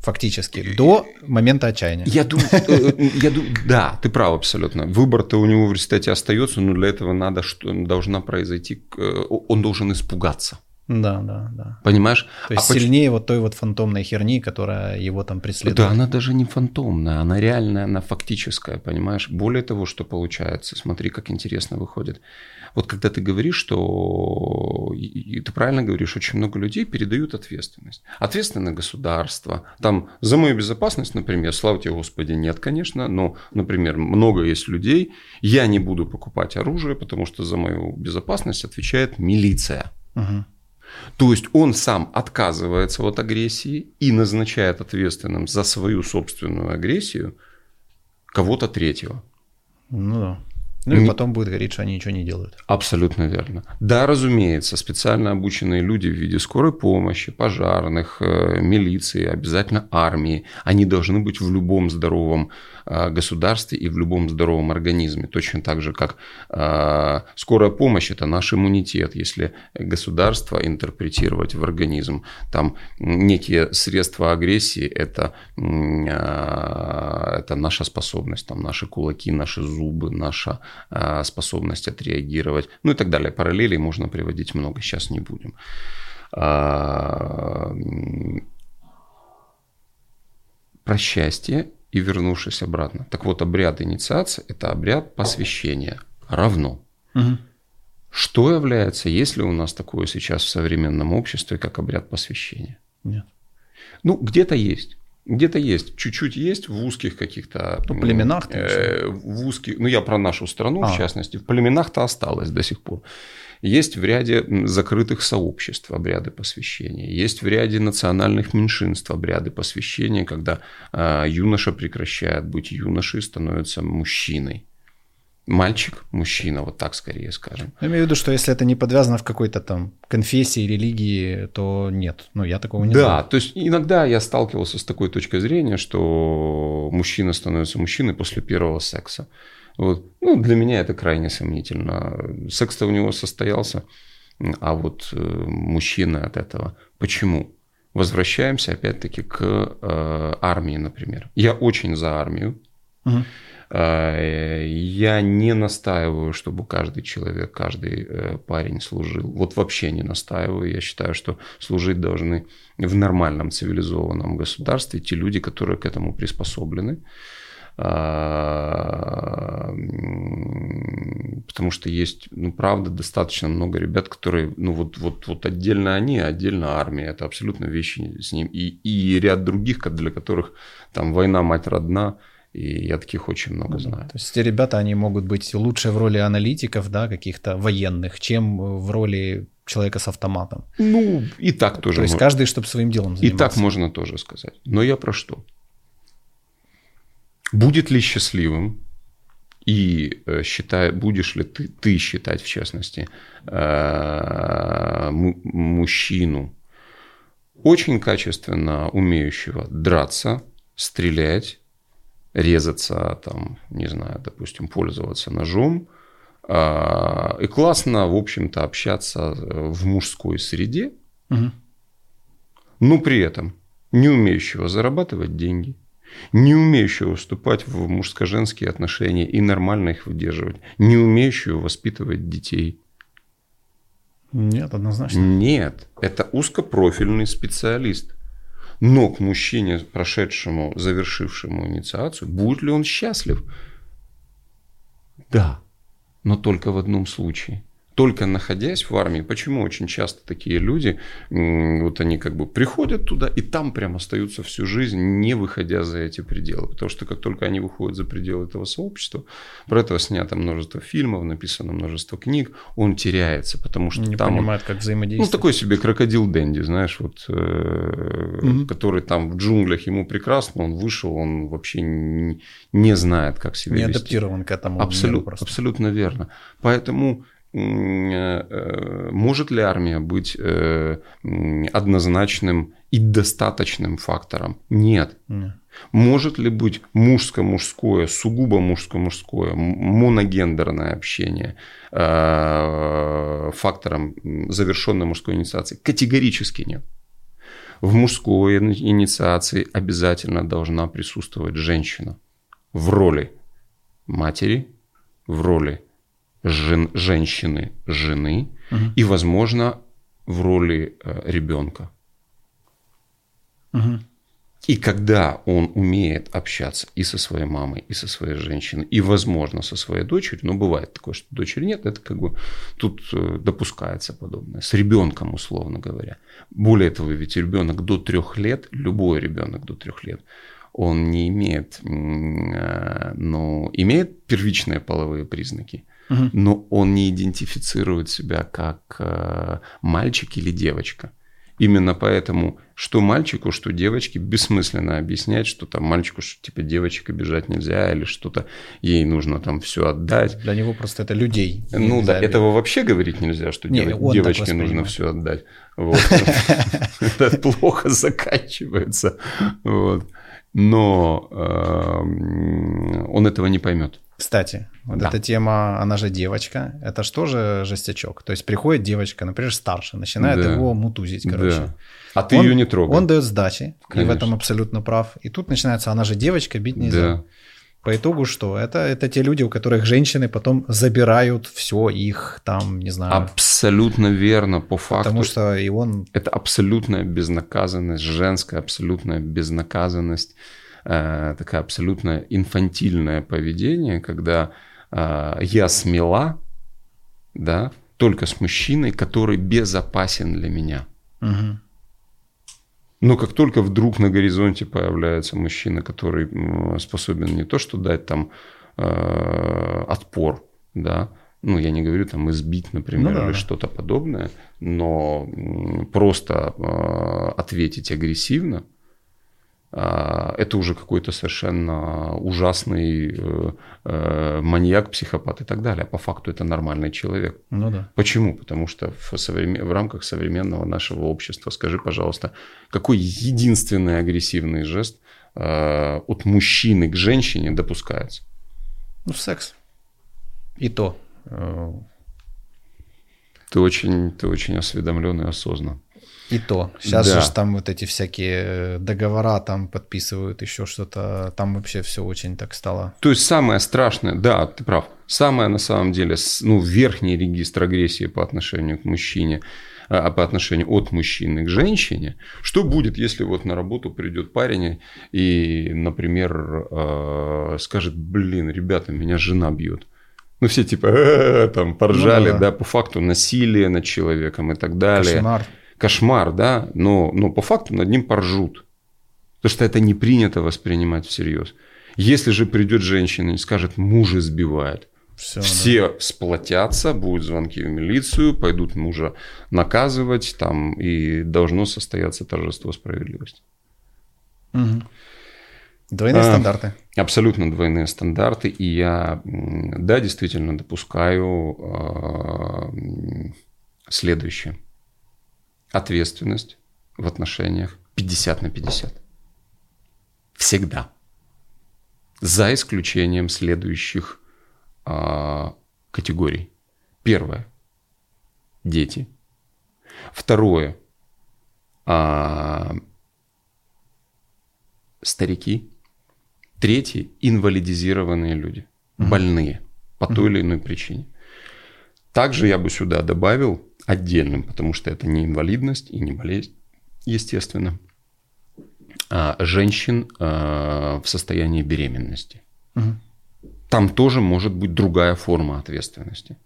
фактически, до момента отчаяния. Я думаю, э, э, я думаю, да, ты прав абсолютно. Выбор-то у него в результате остается, но для этого надо, что должна произойти, э, он должен испугаться. Да, да, да. Понимаешь? То есть а сильнее поч... вот той вот фантомной херни, которая его там преследует. Да, она даже не фантомная, она реальная, она фактическая, понимаешь? Более того, что получается, смотри, как интересно выходит. Вот когда ты говоришь, что, и ты правильно говоришь, очень много людей передают ответственность. Ответственность на государство. Там за мою безопасность, например, слава тебе Господи, нет, конечно, но, например, много есть людей, я не буду покупать оружие, потому что за мою безопасность отвечает милиция. Угу. То есть он сам отказывается от агрессии и назначает ответственным за свою собственную агрессию кого-то третьего. Ну да. Ну и потом будет говорить, что они ничего не делают. Абсолютно верно. Да, разумеется, специально обученные люди в виде скорой помощи, пожарных, э, милиции, обязательно армии, они должны быть в любом здоровом государстве и в любом здоровом организме. Точно так же, как э, скорая помощь – это наш иммунитет, если государство интерпретировать в организм. Там некие средства агрессии – это, это наша способность, там наши кулаки, наши зубы, наша а, способность отреагировать, ну и так далее. Параллелей можно приводить много, сейчас не будем. А, про счастье и вернувшись обратно. Так вот, обряд инициации – это обряд посвящения. Равно. Угу. Что является, если у нас такое сейчас в современном обществе, как обряд посвящения? Нет. Ну, где-то есть. Где-то есть, чуть-чуть есть в узких каких-то... Ну, племенах? Э, в узких, ну, я про нашу страну, а. в частности. В племенах-то осталось до сих пор. Есть в ряде закрытых сообществ обряды посвящения. Есть в ряде национальных меньшинств обряды посвящения, когда э, юноша прекращает быть юношей, становится мужчиной мальчик, мужчина, вот так скорее скажем. Я имею в виду, что если это не подвязано в какой-то там конфессии, религии, то нет. Ну, я такого не да, знаю. Да, то есть иногда я сталкивался с такой точкой зрения, что мужчина становится мужчиной после первого секса. Вот. Ну, для меня это крайне сомнительно. Секс-то у него состоялся. а вот э, мужчины от этого. Почему? Возвращаемся опять-таки к э, армии, например. Я очень за армию. Угу. Я не настаиваю, чтобы каждый человек, каждый э, парень служил. Вот вообще не настаиваю. Я считаю, что служить должны в нормальном цивилизованном государстве те люди, которые к этому приспособлены. А, потому что есть, ну, правда, достаточно много ребят, которые, ну, вот, вот, вот отдельно они, отдельно армия, это абсолютно вещи с ним. И, и ряд других, для которых там война мать родна, и я таких очень много ну, знаю. То есть те ребята, они могут быть лучше в роли аналитиков, да, каких-то военных, чем в роли человека с автоматом. Ну, и так тоже. То есть каждый, чтобы своим делом занимался. И так можно тоже сказать. Но я про что? Будет ли счастливым и э, считай, будешь ли ты, ты считать, в частности, э, мужчину, очень качественно умеющего драться, стрелять, резаться, там, не знаю, допустим, пользоваться ножом, э, и классно, в общем-то, общаться в мужской среде, угу. но при этом не умеющего зарабатывать деньги – не умеющего вступать в мужско-женские отношения и нормально их выдерживать, не умеющего воспитывать детей. Нет, однозначно. Нет, это узкопрофильный специалист. Но к мужчине, прошедшему, завершившему инициацию, будет ли он счастлив? Да, но только в одном случае – только находясь в армии, почему очень часто такие люди, вот они как бы приходят туда и там прям остаются всю жизнь, не выходя за эти пределы. Потому что как только они выходят за пределы этого сообщества, про это снято множество фильмов, написано множество книг, он теряется, потому что не там понимает, он, как взаимодействовать. Ну, такой себе крокодил Дэнди, знаешь, вот, угу. который там в джунглях ему прекрасно, он вышел, он вообще не, не знает, как себя не вести. Не адаптирован к этому. Абсолютно, абсолютно верно. Поэтому может ли армия быть э, однозначным и достаточным фактором? Нет. Нет. Может ли быть мужско-мужское, сугубо мужско-мужское, моногендерное общение э, фактором завершенной мужской инициации? Категорически нет. В мужской инициации обязательно должна присутствовать женщина в роли матери, в роли жен, женщины, жены угу. и, возможно, в роли э, ребенка. Угу. И когда он умеет общаться и со своей мамой, и со своей женщиной, и, возможно, со своей дочерью, но бывает такое, что дочери нет, это как бы тут э, допускается подобное. С ребенком, условно говоря. Более того, ведь ребенок до трех лет, любой ребенок до трех лет, он не имеет, э, ну, имеет первичные половые признаки угу. но он не идентифицирует себя как э, мальчик или девочка. Именно поэтому, что мальчику, что девочке, бессмысленно объяснять, что там мальчику, что типа девочек обижать нельзя, или что-то ей нужно там все отдать. Для него просто это людей. Ну да, обидеть. этого вообще говорить нельзя, что не, дев... девочке нужно все отдать. Это плохо заканчивается. Но эм, он этого не поймет. Кстати, вот да. эта тема, она же девочка, это же тоже жестячок. То есть приходит девочка, например, старше, начинает да. его мутузить, короче. Да. А ты он, ее не трогай. Он дает сдачи, Конечно. и в этом абсолютно прав. И тут начинается, она же девочка, бить нельзя. Да. По итогу что? Это, это те люди, у которых женщины потом забирают все их там, не знаю. Абсолютно верно, по факту. Потому что и он... Это абсолютная безнаказанность, женская абсолютная безнаказанность Э, такая абсолютно инфантильное поведение, когда э, я смела, да, только с мужчиной, который безопасен для меня. Угу. Но как только вдруг на горизонте появляется мужчина, который способен не то что дать там э, отпор, да, ну я не говорю там избить, например, ну, да, или что-то подобное, но просто э, ответить агрессивно, это уже какой-то совершенно ужасный э, э, маньяк, психопат и так далее. А по факту это нормальный человек. Ну да. Почему? Потому что в, современ... в рамках современного нашего общества, скажи, пожалуйста, какой единственный агрессивный жест э, от мужчины к женщине допускается? Ну, секс. И то. Ты очень, ты очень осведомлен и осознан. И то. Сейчас Да. же там вот эти всякие э, договора там подписывают, еще что-то. Там вообще все очень так стало. То есть самое страшное, да, ты прав, самое на самом деле, ну, верхний регистр агрессии по отношению к мужчине, а по отношению от мужчины к женщине, что будет, если вот на работу придет парень и, например, э, скажет, блин, ребята, меня жена бьет. Ну, все типа там поржали, Ну да. да, по факту насилие над человеком и так далее. Кошмар. Кошмар, да, но, но по факту над ним поржут. Потому что это не принято воспринимать всерьез. Если же придет женщина и скажет, муж избивает, Все, все сплотятся, будут звонки в милицию, пойдут мужа наказывать, там, и должно состояться торжество справедливости. Двойные А. стандарты. Абсолютно двойные стандарты, и я, да, действительно допускаю м, следующее. Ответственность в отношениях 50 на 50. Всегда. За исключением следующих а, категорий. Первое. Дети. Второе. а, старики. Третье – инвалидизированные люди, больные по той или иной причине. Также я бы сюда добавил отдельным, потому что это не инвалидность и не болезнь, естественно, а женщин а, в состоянии беременности. Там тоже может быть другая форма ответственности.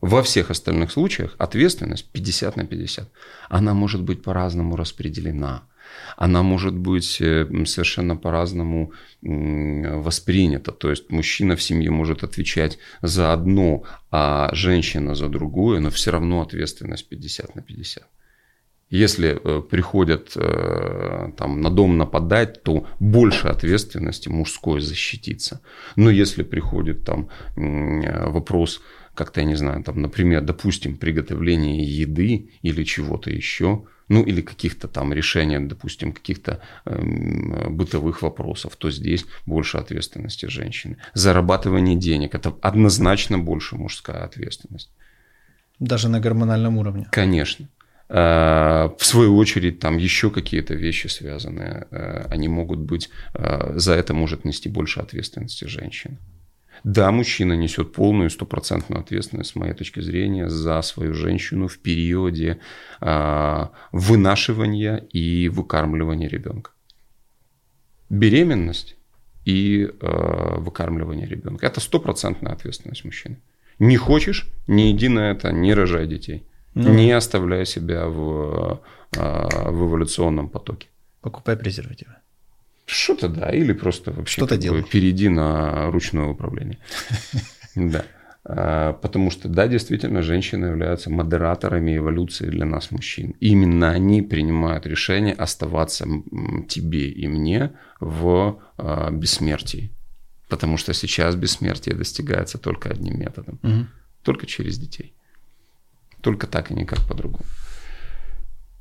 Во всех остальных случаях ответственность 50 на 50. Она может быть по-разному распределена. Она может быть э, совершенно по-разному воспринята. То есть мужчина в семье может отвечать за одно, а женщина за другое, но все равно ответственность 50 на 50. Если э, приходят э, там, на дом нападать, то больше ответственности мужской защититься. Но если приходит там вопрос, как-то, я не знаю, там, например, допустим, приготовление еды или чего-то еще, ну или каких-то там решения, допустим, каких-то эм, бытовых вопросов, то здесь больше ответственности женщины. Зарабатывание денег – это однозначно больше мужская ответственность. Даже на гормональном уровне. Конечно. Э, В свою очередь, там еще какие-то вещи связанные, э, они могут быть, э, за это может нести больше ответственности женщина. Да, мужчина несет полную стопроцентную ответственность, с моей точки зрения, за свою женщину в периоде э, вынашивания и выкармливания ребенка. Беременность и э, выкармливание ребенка – это стопроцентная ответственность мужчины. Не хочешь, не иди на это, не рожай детей. Ну. Не оставляй себя в, э, в эволюционном потоке. Покупай презервативы. Что-то да, или просто вообще Что-то делай. перейди на ручное управление. Да. А, Потому что, да, действительно, женщины являются модераторами эволюции для нас, мужчин. Именно они принимают решение оставаться тебе и мне в а, бессмертии. Потому что сейчас бессмертие достигается только одним методом. Мгм. Только через детей. Только так и никак по-другому.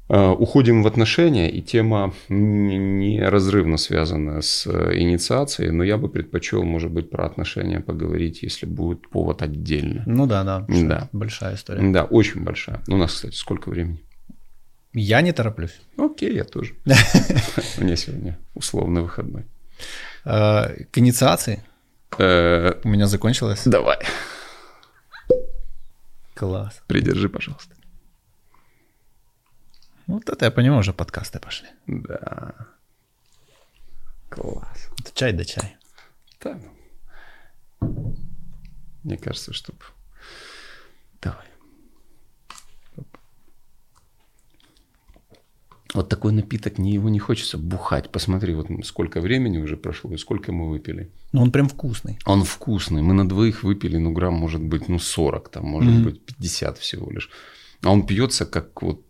А, Уходим в отношения, и тема не- неразрывно связана с э, инициацией, но я бы предпочел, может быть, про отношения поговорить, если будет повод отдельно. Ну да, да. Да. Большая история. Да, очень большая. У нас, кстати, сколько времени? Я не тороплюсь. Окей, я тоже. У меня сегодня условно выходной. Э, К инициации Э, у меня закончилось. Давай, Класс. придержи, пожалуйста. Вот это я понимаю, уже подкасты пошли. Да. Класс. Это чай да чай. Да. ну. Мне кажется, что... Давай. Вот такой напиток, не его не хочется бухать. Посмотри, вот сколько времени уже прошло и сколько мы выпили. Ну он прям вкусный. Он вкусный. Мы на двоих выпили, ну, грамм может быть, ну, 40, там, может Мгм. быть, 50 всего лишь. А он пьется как вот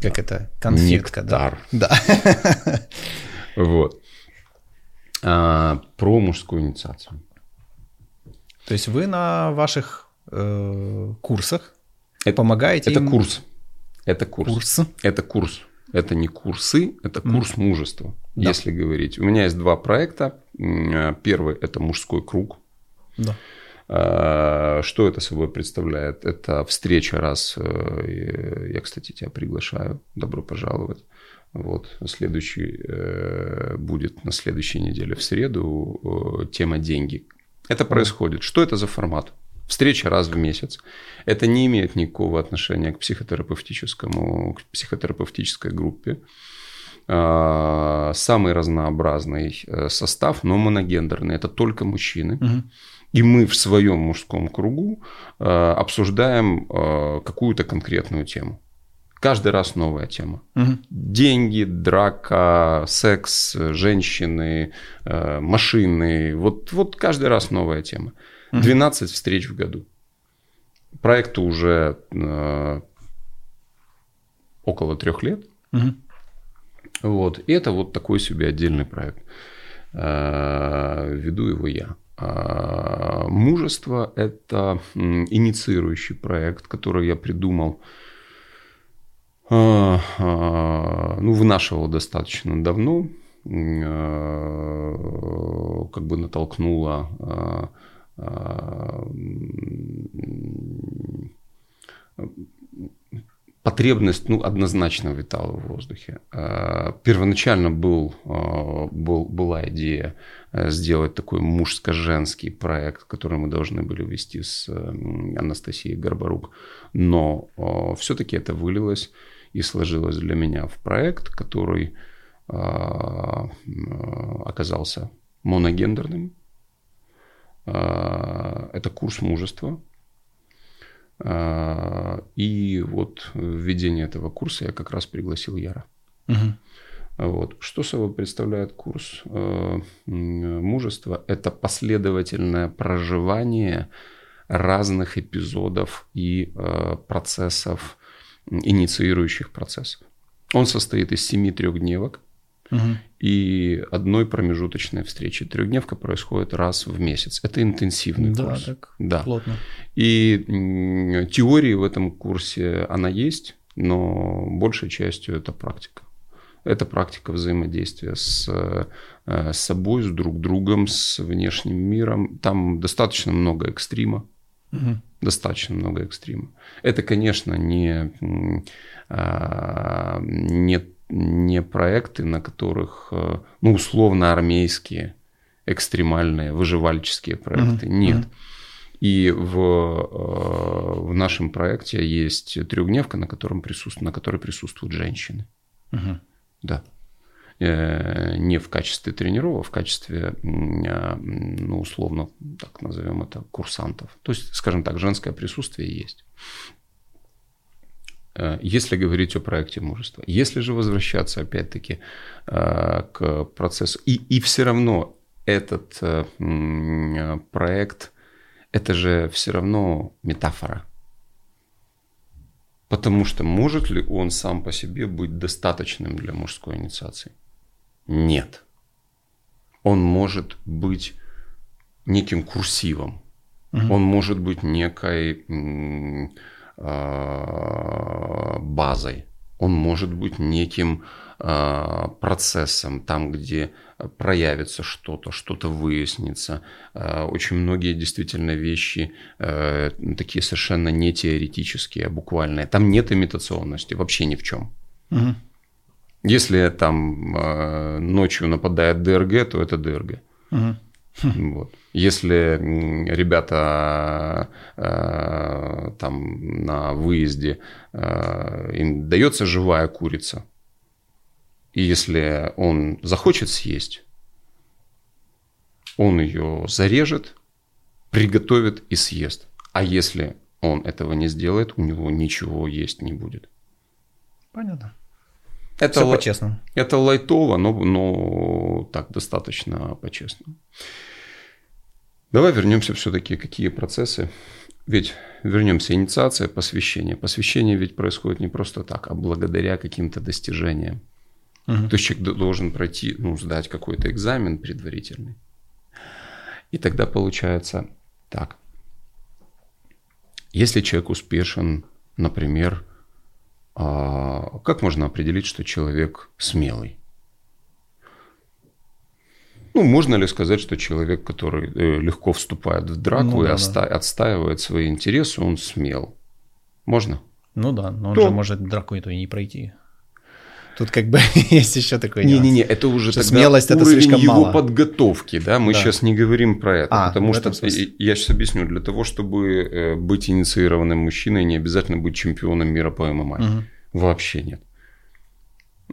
Как это? Конфетка, Нектар. да? Да. вот. А, про мужскую инициацию. То есть вы на ваших э, курсах Это- помогаете Это им- курс. Это курс. Курс. Это курс. Это не курсы, это курс мужества, Да. если говорить. У меня есть два проекта. Э, Первый – это мужской круг. Да. Что это собой представляет? Это встреча раз, я, кстати, тебя приглашаю, добро пожаловать. Вот, следующий будет на следующей неделе в среду тема деньги. Это происходит. Что это за формат? Встреча раз в месяц. Это не имеет никакого отношения к психотерапевтическому, к психотерапевтической группе. А, самый разнообразный э, состав, но моногендерный. Это только мужчины. Угу. И мы в своем мужском кругу э, обсуждаем э, какую-то конкретную тему. Каждый раз новая тема. Угу. Деньги, драка, секс, женщины, машины. Вот, вот каждый раз новая тема. 12 встреч в году. Проекту уже э, около трех лет. Угу. Вот. И это вот такой себе отдельный проект. Э, веду его я. А мужество – это инициирующий проект, который я придумал, э, э, ну, вынашивал достаточно давно, э, как бы натолкнуло э, потребность ну, однозначно витала в воздухе. Первоначально был, был, была идея э, сделать такой мужско-женский проект, который мы должны были вести с Анастасией Горбарук, но все-таки это вылилось и сложилось для меня в проект, который оказался моногендерным, а, это курс мужества. А, и вот введение этого курса я как раз пригласил Яра. Угу. Вот. Что собой представляет курс э, мужества? Это последовательное проживание разных эпизодов и э, процессов, инициирующих процессов. Он состоит из семи трехдневок и одной промежуточной встречи. Трехдневка происходит раз в месяц. Это интенсивный да, курс. Так да, плотно. И теории в этом курсе она есть, но большей частью это практика. Это практика взаимодействия с, э, с собой, с друг другом, с внешним миром. Там достаточно много экстрима. Угу. Достаточно много экстрима. Это, конечно, не, а, не не проекты, на которых, э, ну, условно армейские, экстремальные, выживальческие проекты. Uh-huh. Нет. Uh-huh. И в, э, в нашем проекте есть трехдневка, на, котором присутствует, на которой присутствуют женщины. Uh-huh. Да. Э, не в качестве тренеров, а в качестве, ну, условно, так назовем это, курсантов. То есть, скажем так, женское присутствие есть. Э, если говорить о проекте мужества. Если же возвращаться опять-таки э, к процессу, и, и все равно этот э, проект, это же все равно метафора. Потому что может ли он сам по себе быть достаточным для мужской инициации? Нет. Он может быть неким курсивом. Угу. Он может быть некой базой. Он может быть неким э, процессом, там, где проявится что-то, что-то выяснится. Э, очень многие действительно вещи такие совершенно не теоретические, а буквальные. Там нет имитационности вообще ни в чем. Угу. Если там ночью нападает ДРГ, то это ДРГ. Угу. Вот. Если ребята э, там на выезде э, им дается живая курица, и если он захочет съесть, он ее зарежет, приготовит и съест. А если он этого не сделает, у него ничего есть не будет. Понятно. Это Все по-честному. Это лайтово, но, но так достаточно по-честному. Давай вернемся все-таки, какие процессы. Ведь вернемся, инициация, посвящение. Посвящение ведь происходит не просто так, а благодаря каким-то достижениям. Угу. То есть человек должен пройти, ну, сдать какой-то экзамен предварительный. И тогда получается так. Если человек успешен, например, а, как можно определить, что человек смелый? Ну, можно ли сказать, что человек, который э, легко вступает в драку Ну и да, оста- отстаивает свои интересы, он смел? Можно? Ну да, но он То- же может драку эту и не пройти. Тут как бы есть еще такой нюанс. Не-не-не, это уже Что тогда смелость это слишком его мало. подготовки, да, мы Да. сейчас не говорим про это, А, потому в что смысле. я сейчас объясню, для того, чтобы э, быть инициированным мужчиной, не обязательно быть чемпионом мира по ММА. Мгм. Вообще нет.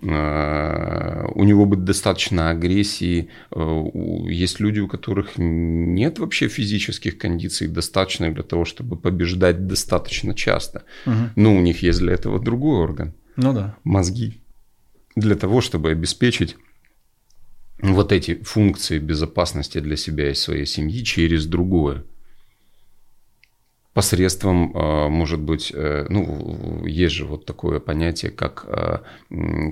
Э, У него будет достаточно агрессии. Э, Есть люди, у которых нет вообще физических кондиций, достаточных для того, чтобы побеждать достаточно часто. Мгм. Но у них есть для этого другой орган Ну да. мозги для того, чтобы обеспечить вот эти функции безопасности для себя и своей семьи через другое. Посредством, э, может быть, э, ну, есть же вот такое понятие, как э,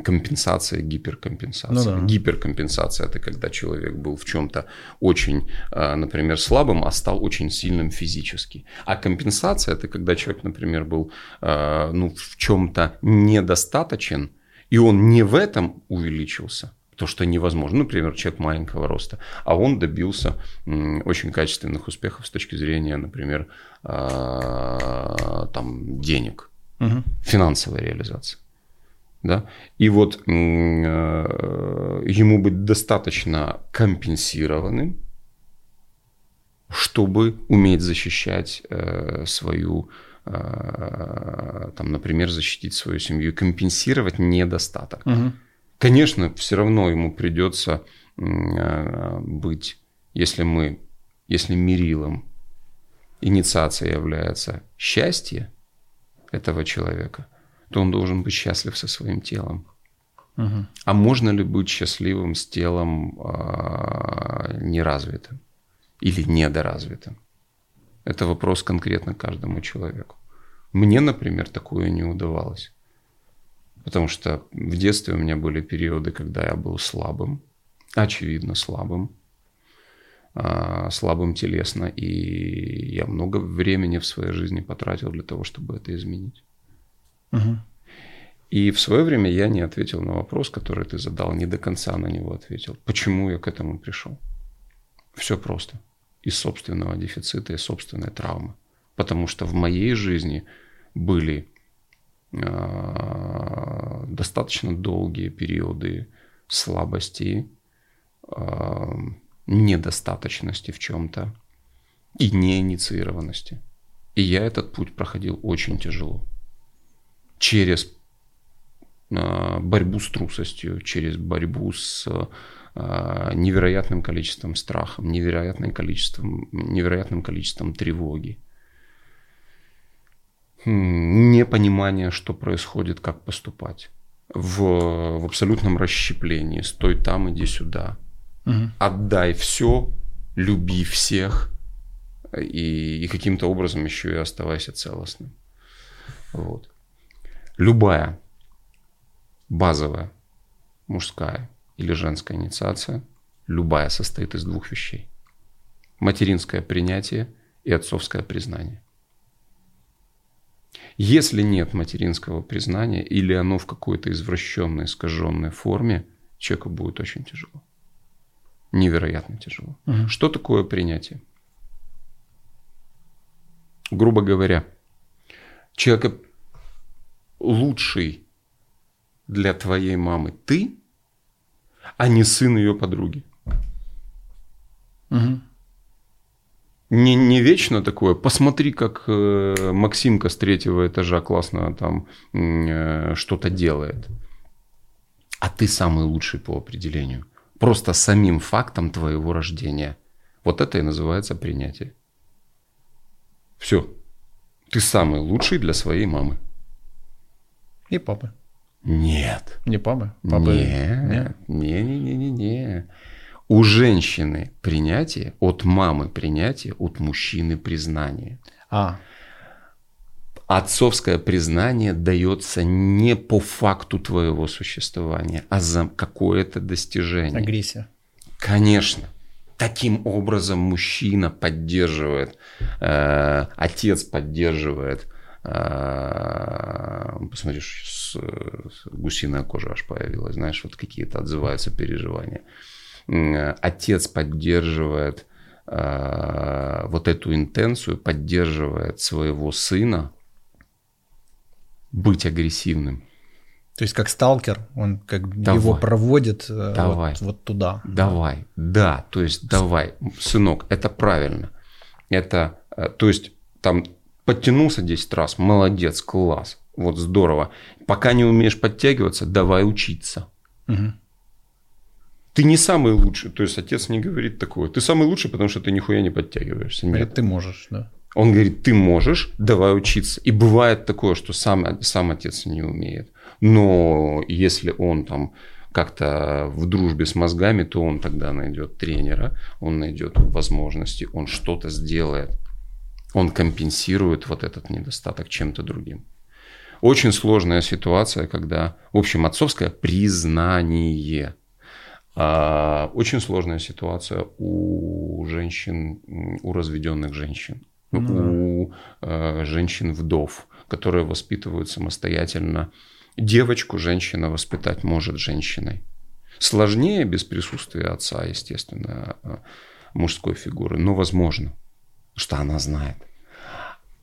компенсация, гиперкомпенсация. Ну да. Гиперкомпенсация – это когда человек был в чем-то очень, например, слабым, а стал очень сильным физически. А компенсация – это когда человек, например, был ну, в чем-то недостаточен, и он не в этом увеличился, то, что невозможно. Ну, Например, человек маленького роста, а он добился очень качественных успехов с точки зрения, например, а, там, денег, Мгм. финансовой реализации. Да? И вот э, ему быть достаточно компенсированным, чтобы уметь защищать э, свою, э, там, например, защитить свою семью, компенсировать недостаток. Мгм. Конечно, все равно ему придется э, быть, если мы, если мерилом инициация является счастье этого человека, то он должен быть счастлив со своим телом. Мгм. А можно ли быть счастливым с телом а, неразвитым или недоразвитым? Это вопрос конкретно каждому человеку. Мне, например, такое не удавалось. Потому что в детстве у меня были периоды, когда я был слабым, очевидно слабым, а, слабым телесно, и я много времени в своей жизни потратил для того, чтобы это изменить. Мгм. И в свое время я не ответил на вопрос, который ты задал, не до конца на него ответил. Почему я к этому пришел? Все просто. Из собственного дефицита и собственной травмы. Потому что в моей жизни были достаточно долгие периоды слабости, а, недостаточности в чем-то и неинициированности. И я этот путь проходил очень тяжело. Через а, борьбу с трусостью, через борьбу с невероятным количеством страха, невероятным количеством, невероятным количеством тревоги, непонимание, что происходит, как поступать, в, в абсолютном расщеплении, стой там, иди сюда, Мгм. отдай все, люби всех и, и каким-то образом еще и оставайся целостным. Вот. Любая базовая мужская или женская инициация, любая состоит из двух вещей. Материнское принятие и отцовское признание. Если нет материнского признания или оно в какой-то извращенной, искаженной форме, человеку будет очень тяжело. Невероятно тяжело. Мгм. Что такое принятие? Грубо говоря, человека лучший для твоей мамы ты, а не сын ее подруги. Мгм. Не, не вечно такое. Посмотри, как э, Максимка с третьего этажа классно там э, что-то делает. А ты самый лучший по определению. Просто самим фактом твоего рождения. Вот это и называется принятие. Все. Ты самый лучший для своей мамы. И папы. Нет. Не папы. Папы. Нет. Не-не-не-не-не. У женщины принятие, от мамы принятие, от мужчины признание. А, Отцовское признание дается не по факту твоего существования, а за какое-то достижение. агрессия. Конечно. Таким образом мужчина поддерживает, э, отец поддерживает. э, посмотришь, с, гусиная кожа аж появилась, знаешь, вот какие-то отзываются переживания. Отец поддерживает э, вот эту интенцию, поддерживает своего сына быть агрессивным. То есть как сталкер, он как давай, его проводит э, давай, вот, вот туда. Давай, да, то есть давай, сынок, это правильно. Это, э, то есть там подтянулся 10 раз, молодец, класс, вот здорово. Пока не умеешь подтягиваться, давай учиться. Угу. Ты не самый лучший, то есть отец не говорит такое. Ты самый лучший, потому что ты нихуя не подтягиваешься. Нет. Это ты можешь, да. Он говорит, ты можешь, давай учиться. И бывает такое, что сам, сам отец не умеет. Но если он там как-то в дружбе с мозгами, то он тогда найдет тренера, он найдет возможности, он что-то сделает. Он компенсирует вот этот недостаток чем-то другим. Очень сложная ситуация, когда, в общем, отцовское признание. А, очень сложная ситуация у женщин, у разведенных женщин ну, у э, женщин-вдов, которые воспитывают самостоятельно. Девочку женщина воспитать может женщиной. Сложнее без присутствия отца, естественно, э, мужской фигуры, но возможно, что она знает.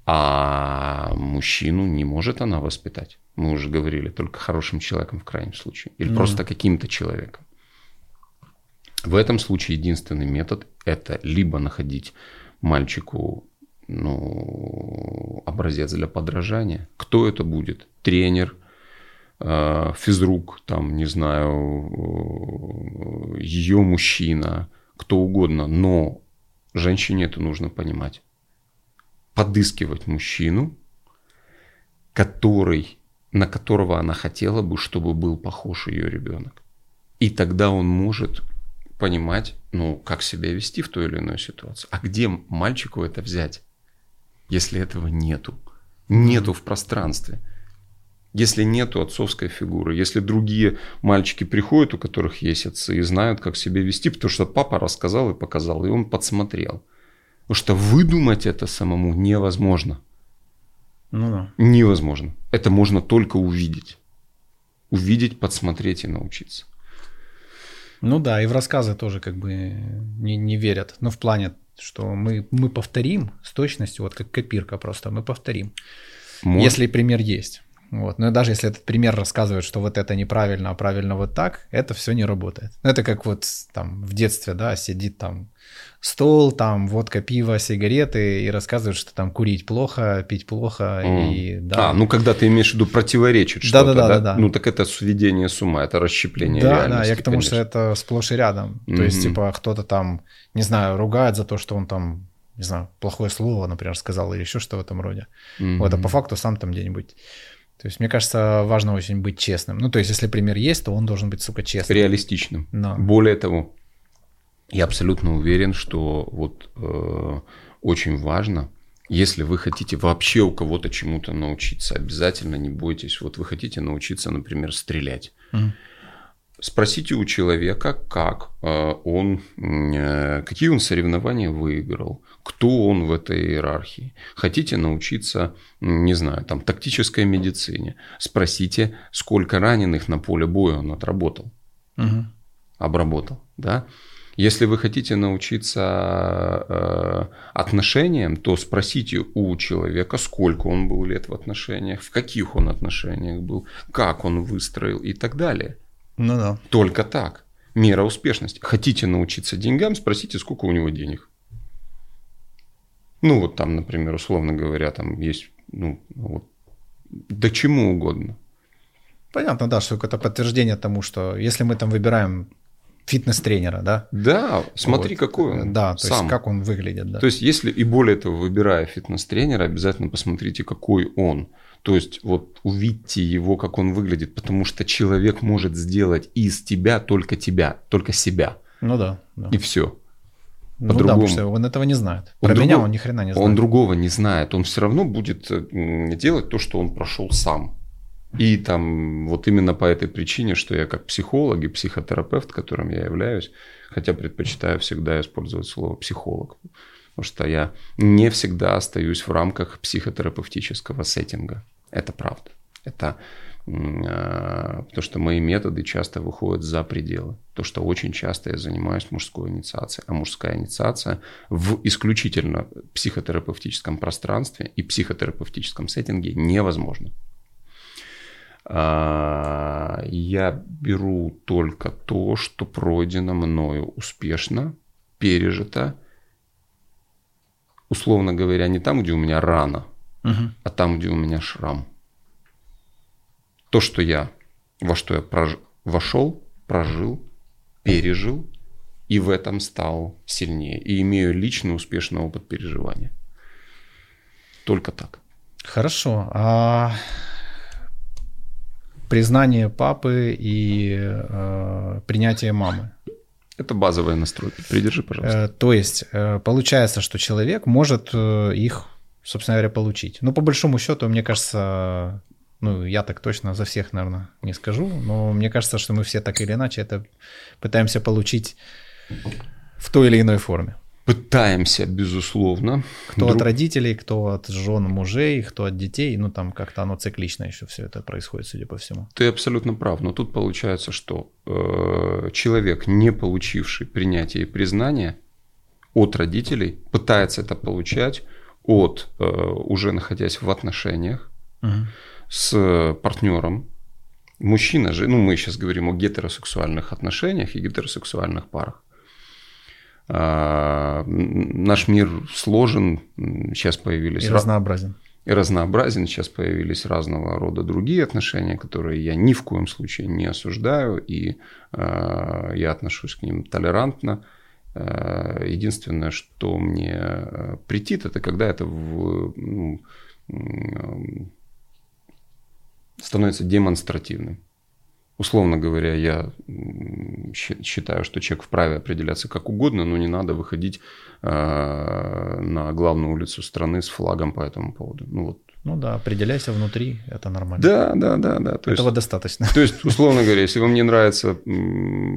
А мужчину не может она воспитать. Мы уже говорили, только хорошим человеком в крайнем случае. Или mm. просто каким-то человеком. В этом случае единственный метод – это либо находить мальчику ну, образец для подражания. Кто это будет? Тренер, э, физрук, там, не знаю, э, ее мужчина, кто угодно. Но женщине это нужно понимать. Подыскивать мужчину, который, на которого она хотела бы, чтобы был похож ее ребенок. И тогда он может понимать, ну, как себя вести в той или иной ситуации. А где мальчику это взять? если этого нету. Нету в пространстве. Если нету отцовской фигуры, если другие мальчики приходят, у которых есть отцы, и знают, как себя вести, потому что папа рассказал и показал, и он подсмотрел. Потому что выдумать это самому невозможно. Ну да. Невозможно. Это можно только увидеть. Увидеть, подсмотреть и научиться. Ну да, и в рассказы тоже как бы не, не верят. Ну, в плане что мы, мы повторим с точностью, вот как копирка просто, мы повторим. Может... Если пример есть. Вот. Но даже если этот пример рассказывает, что вот это неправильно, а правильно вот так, это все не работает. Ну, это как вот там в детстве, да, сидит там стол, там водка, пиво, сигареты, и рассказывают, что там курить плохо, пить плохо. Mm. И, да. А, ну когда ты имеешь в виду противоречит что-то, да, да, да, да? Ну так это сведение с ума, это расщепление Да, да, я к тому, конечно. что это сплошь и рядом. Mm-hmm. То есть, типа, кто-то там, не знаю, ругает за то, что он там не знаю, плохое слово, например, сказал или еще что в этом роде. Mm-hmm. Вот, а по факту сам там где-нибудь то есть, мне кажется, важно очень быть честным. Ну, то есть, если пример есть, то он должен быть, сука, честным. Реалистичным. Да. Более того, я абсолютно уверен, что вот э, очень важно, если вы хотите вообще у кого-то чему-то научиться, обязательно не бойтесь. Вот вы хотите научиться, например, стрелять. Mm. Спросите у человека, как э, он, э, какие он соревнования выиграл, кто он в этой иерархии. Хотите научиться, не знаю, там, тактической медицине, спросите, сколько раненых на поле боя он отработал, угу. обработал, да. Если вы хотите научиться э, отношениям, то спросите у человека, сколько он был лет в отношениях, в каких он отношениях был, как он выстроил и так далее. Ну да. Только так. Мера успешности. Хотите научиться деньгам, спросите, сколько у него денег. Ну, вот там, например, условно говоря, там есть, ну, вот, да чему угодно. Понятно, да, что это подтверждение тому, что если мы там выбираем фитнес-тренера, да? Да, смотри, вот. какой он. Да, то сам. есть как он выглядит, да. То есть если и более того, выбирая фитнес-тренера, обязательно посмотрите, какой он. То есть вот увидьте его, как он выглядит, потому что человек может сделать из тебя только тебя, только себя. Ну да. да. И все. Ну да, потому что он этого не знает. Про он меня другого, он ни хрена не знает. Он другого не знает. Он все равно будет э, делать то, что он прошел сам. И там вот именно по этой причине, что я как психолог и психотерапевт, которым я являюсь, хотя предпочитаю всегда использовать слово психолог, потому что я не всегда остаюсь в рамках психотерапевтического сеттинга. Это правда. Это потому что мои методы часто выходят за пределы. То, что очень часто я занимаюсь мужской инициацией. А мужская инициация в исключительно психотерапевтическом пространстве и психотерапевтическом сеттинге невозможна. А, я беру только то, что пройдено мною успешно, пережито, условно говоря, не там, где у меня рана, угу. а там, где у меня шрам. То, что я, во что я прож... вошел, прожил, пережил, и в этом стал сильнее. И имею личный успешный опыт переживания. Только так. Хорошо. А признание папы и э, принятие мамы. Это базовая настройка. Придержи, пожалуйста. Э, то есть э, получается, что человек может э, их, собственно говоря, получить. Ну, по большому счету, мне кажется, ну, я так точно за всех, наверное, не скажу, но мне кажется, что мы все так или иначе это пытаемся получить в той или иной форме. Пытаемся, безусловно. Кто Друг... от родителей, кто от жен, мужей, кто от детей. Ну, там как-то оно циклично еще все это происходит, судя по всему. Ты абсолютно прав. Но тут получается, что э, человек, не получивший принятие и признания от родителей, пытается это получать от э, уже находясь в отношениях угу. С партнером. Мужчина же, ну мы сейчас говорим о гетеросексуальных отношениях и гетеросексуальных парах. А, наш мир сложен, сейчас появились... И разнообразен. И разнообразен, сейчас появились разного рода другие отношения, которые я ни в коем случае не осуждаю, и э, я отношусь к ним толерантно. Э, единственное, что мне э, претит, это когда это в, ну, становится демонстративным условно говоря, я считаю, что человек вправе определяться как угодно, но не надо выходить э, на главную улицу страны с флагом по этому поводу. Ну вот ну да, определяйся внутри, это нормально. Да, да, да, да. То Этого есть, достаточно. То есть, условно говоря, если вам не нравится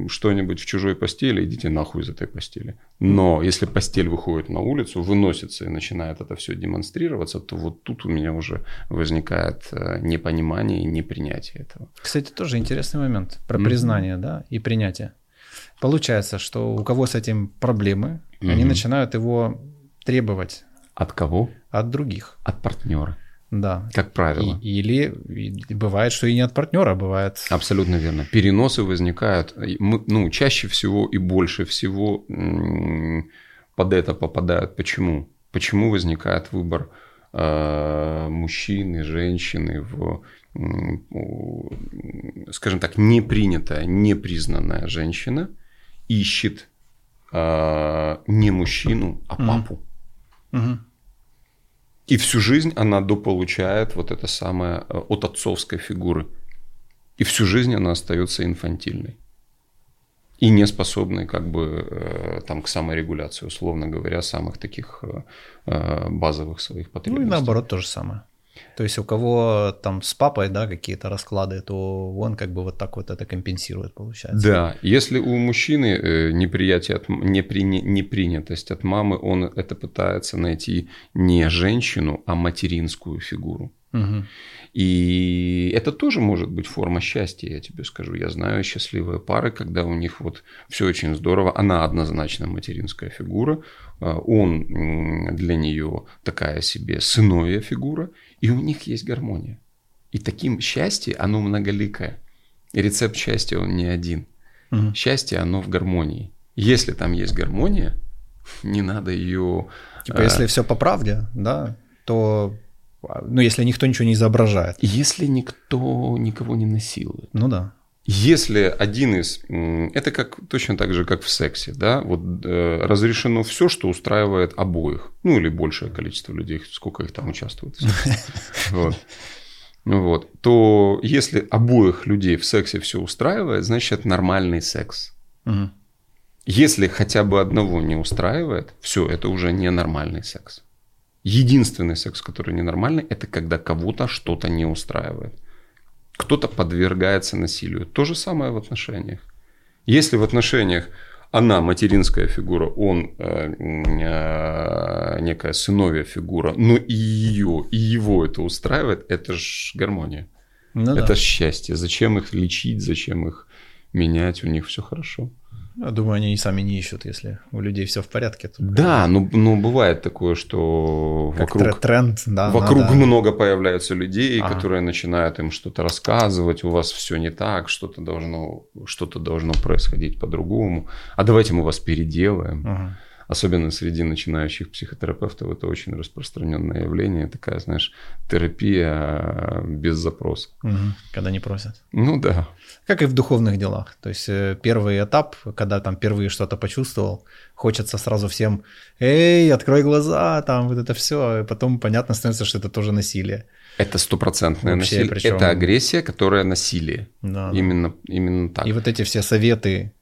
что-нибудь в чужой постели, идите нахуй из этой постели. Но если постель выходит на улицу, выносится и начинает это все демонстрироваться, то вот тут у меня уже возникает э, непонимание и непринятие этого. Кстати, тоже интересный момент про mm-hmm. признание, да, и принятие. Получается, что у кого с этим проблемы, mm-hmm. они начинают его требовать. От кого? От других. От партнера. Да. Как правило. И, или и бывает, что и не от партнера, бывает. Абсолютно верно. Переносы возникают, ну, чаще всего и больше всего под это попадают. Почему? Почему возникает выбор э, мужчины, женщины в, скажем так, непринятая, непризнанная женщина ищет э, не мужчину, а папу. Mm-hmm. И всю жизнь она дополучает вот это самое э, от отцовской фигуры. И всю жизнь она остается инфантильной. И не способной как бы э, там к саморегуляции, условно говоря, самых таких э, базовых своих потребностей. Ну и наоборот то же самое. То есть у кого там с папой, да, какие-то расклады, то он как бы вот так вот это компенсирует, получается. Да, если у мужчины э, неприятие, от, непри, непринятость от мамы, он это пытается найти не женщину, а материнскую фигуру. Угу. И это тоже может быть форма счастья, я тебе скажу. Я знаю счастливые пары, когда у них вот все очень здорово. Она однозначно материнская фигура, а, он для нее такая себе сыновья фигура, и у них есть гармония. И таким счастье, оно многоликое. И рецепт счастья, он не один. Угу. Счастье, оно в гармонии. Если там есть гармония, не надо ее... Типа, а... если все по правде, да, то ну, если никто ничего не изображает. Если никто никого не насилует. Ну да. Если один из... Это как, точно так же, как в сексе, да, вот э, разрешено все, что устраивает обоих, ну или большее количество людей, сколько их там участвует. Вот. Вот. То если обоих людей в сексе все устраивает, значит это нормальный секс. Угу. Если хотя бы одного не устраивает, все, это уже не нормальный секс. Единственный секс, который ненормальный, это когда кого-то что-то не устраивает. Кто-то подвергается насилию. То же самое в отношениях. Если в отношениях она материнская фигура, он э, э, некая сыновья фигура, но и ее, и его это устраивает, это же гармония. Ну это да. счастье. Зачем их лечить, зачем их менять, у них все хорошо. Я думаю, они и сами не ищут, если у людей все в порядке. то Да, ну, ну бывает такое, что как вокруг, тре- тренд, да. вокруг надо- много появляется людей, Ага. которые начинают им что-то рассказывать, у вас все не так, что-то должно, что-то должно происходить по-другому. А давайте мы вас переделаем. Ага. Особенно среди начинающих психотерапевтов это очень распространенное явление, такая, знаешь, терапия э, без запроса. Когда не просят. Ну да, Как и в духовных делах. То есть э, первый этап, когда там впервые что-то почувствовал, хочется сразу всем, эй, открой глаза, там вот это все. И потом понятно становится, что это тоже насилие. это стопроцентное насилие, причем- это агрессия, которая насилие. Да, да. Именно, именно так. И вот эти все советы,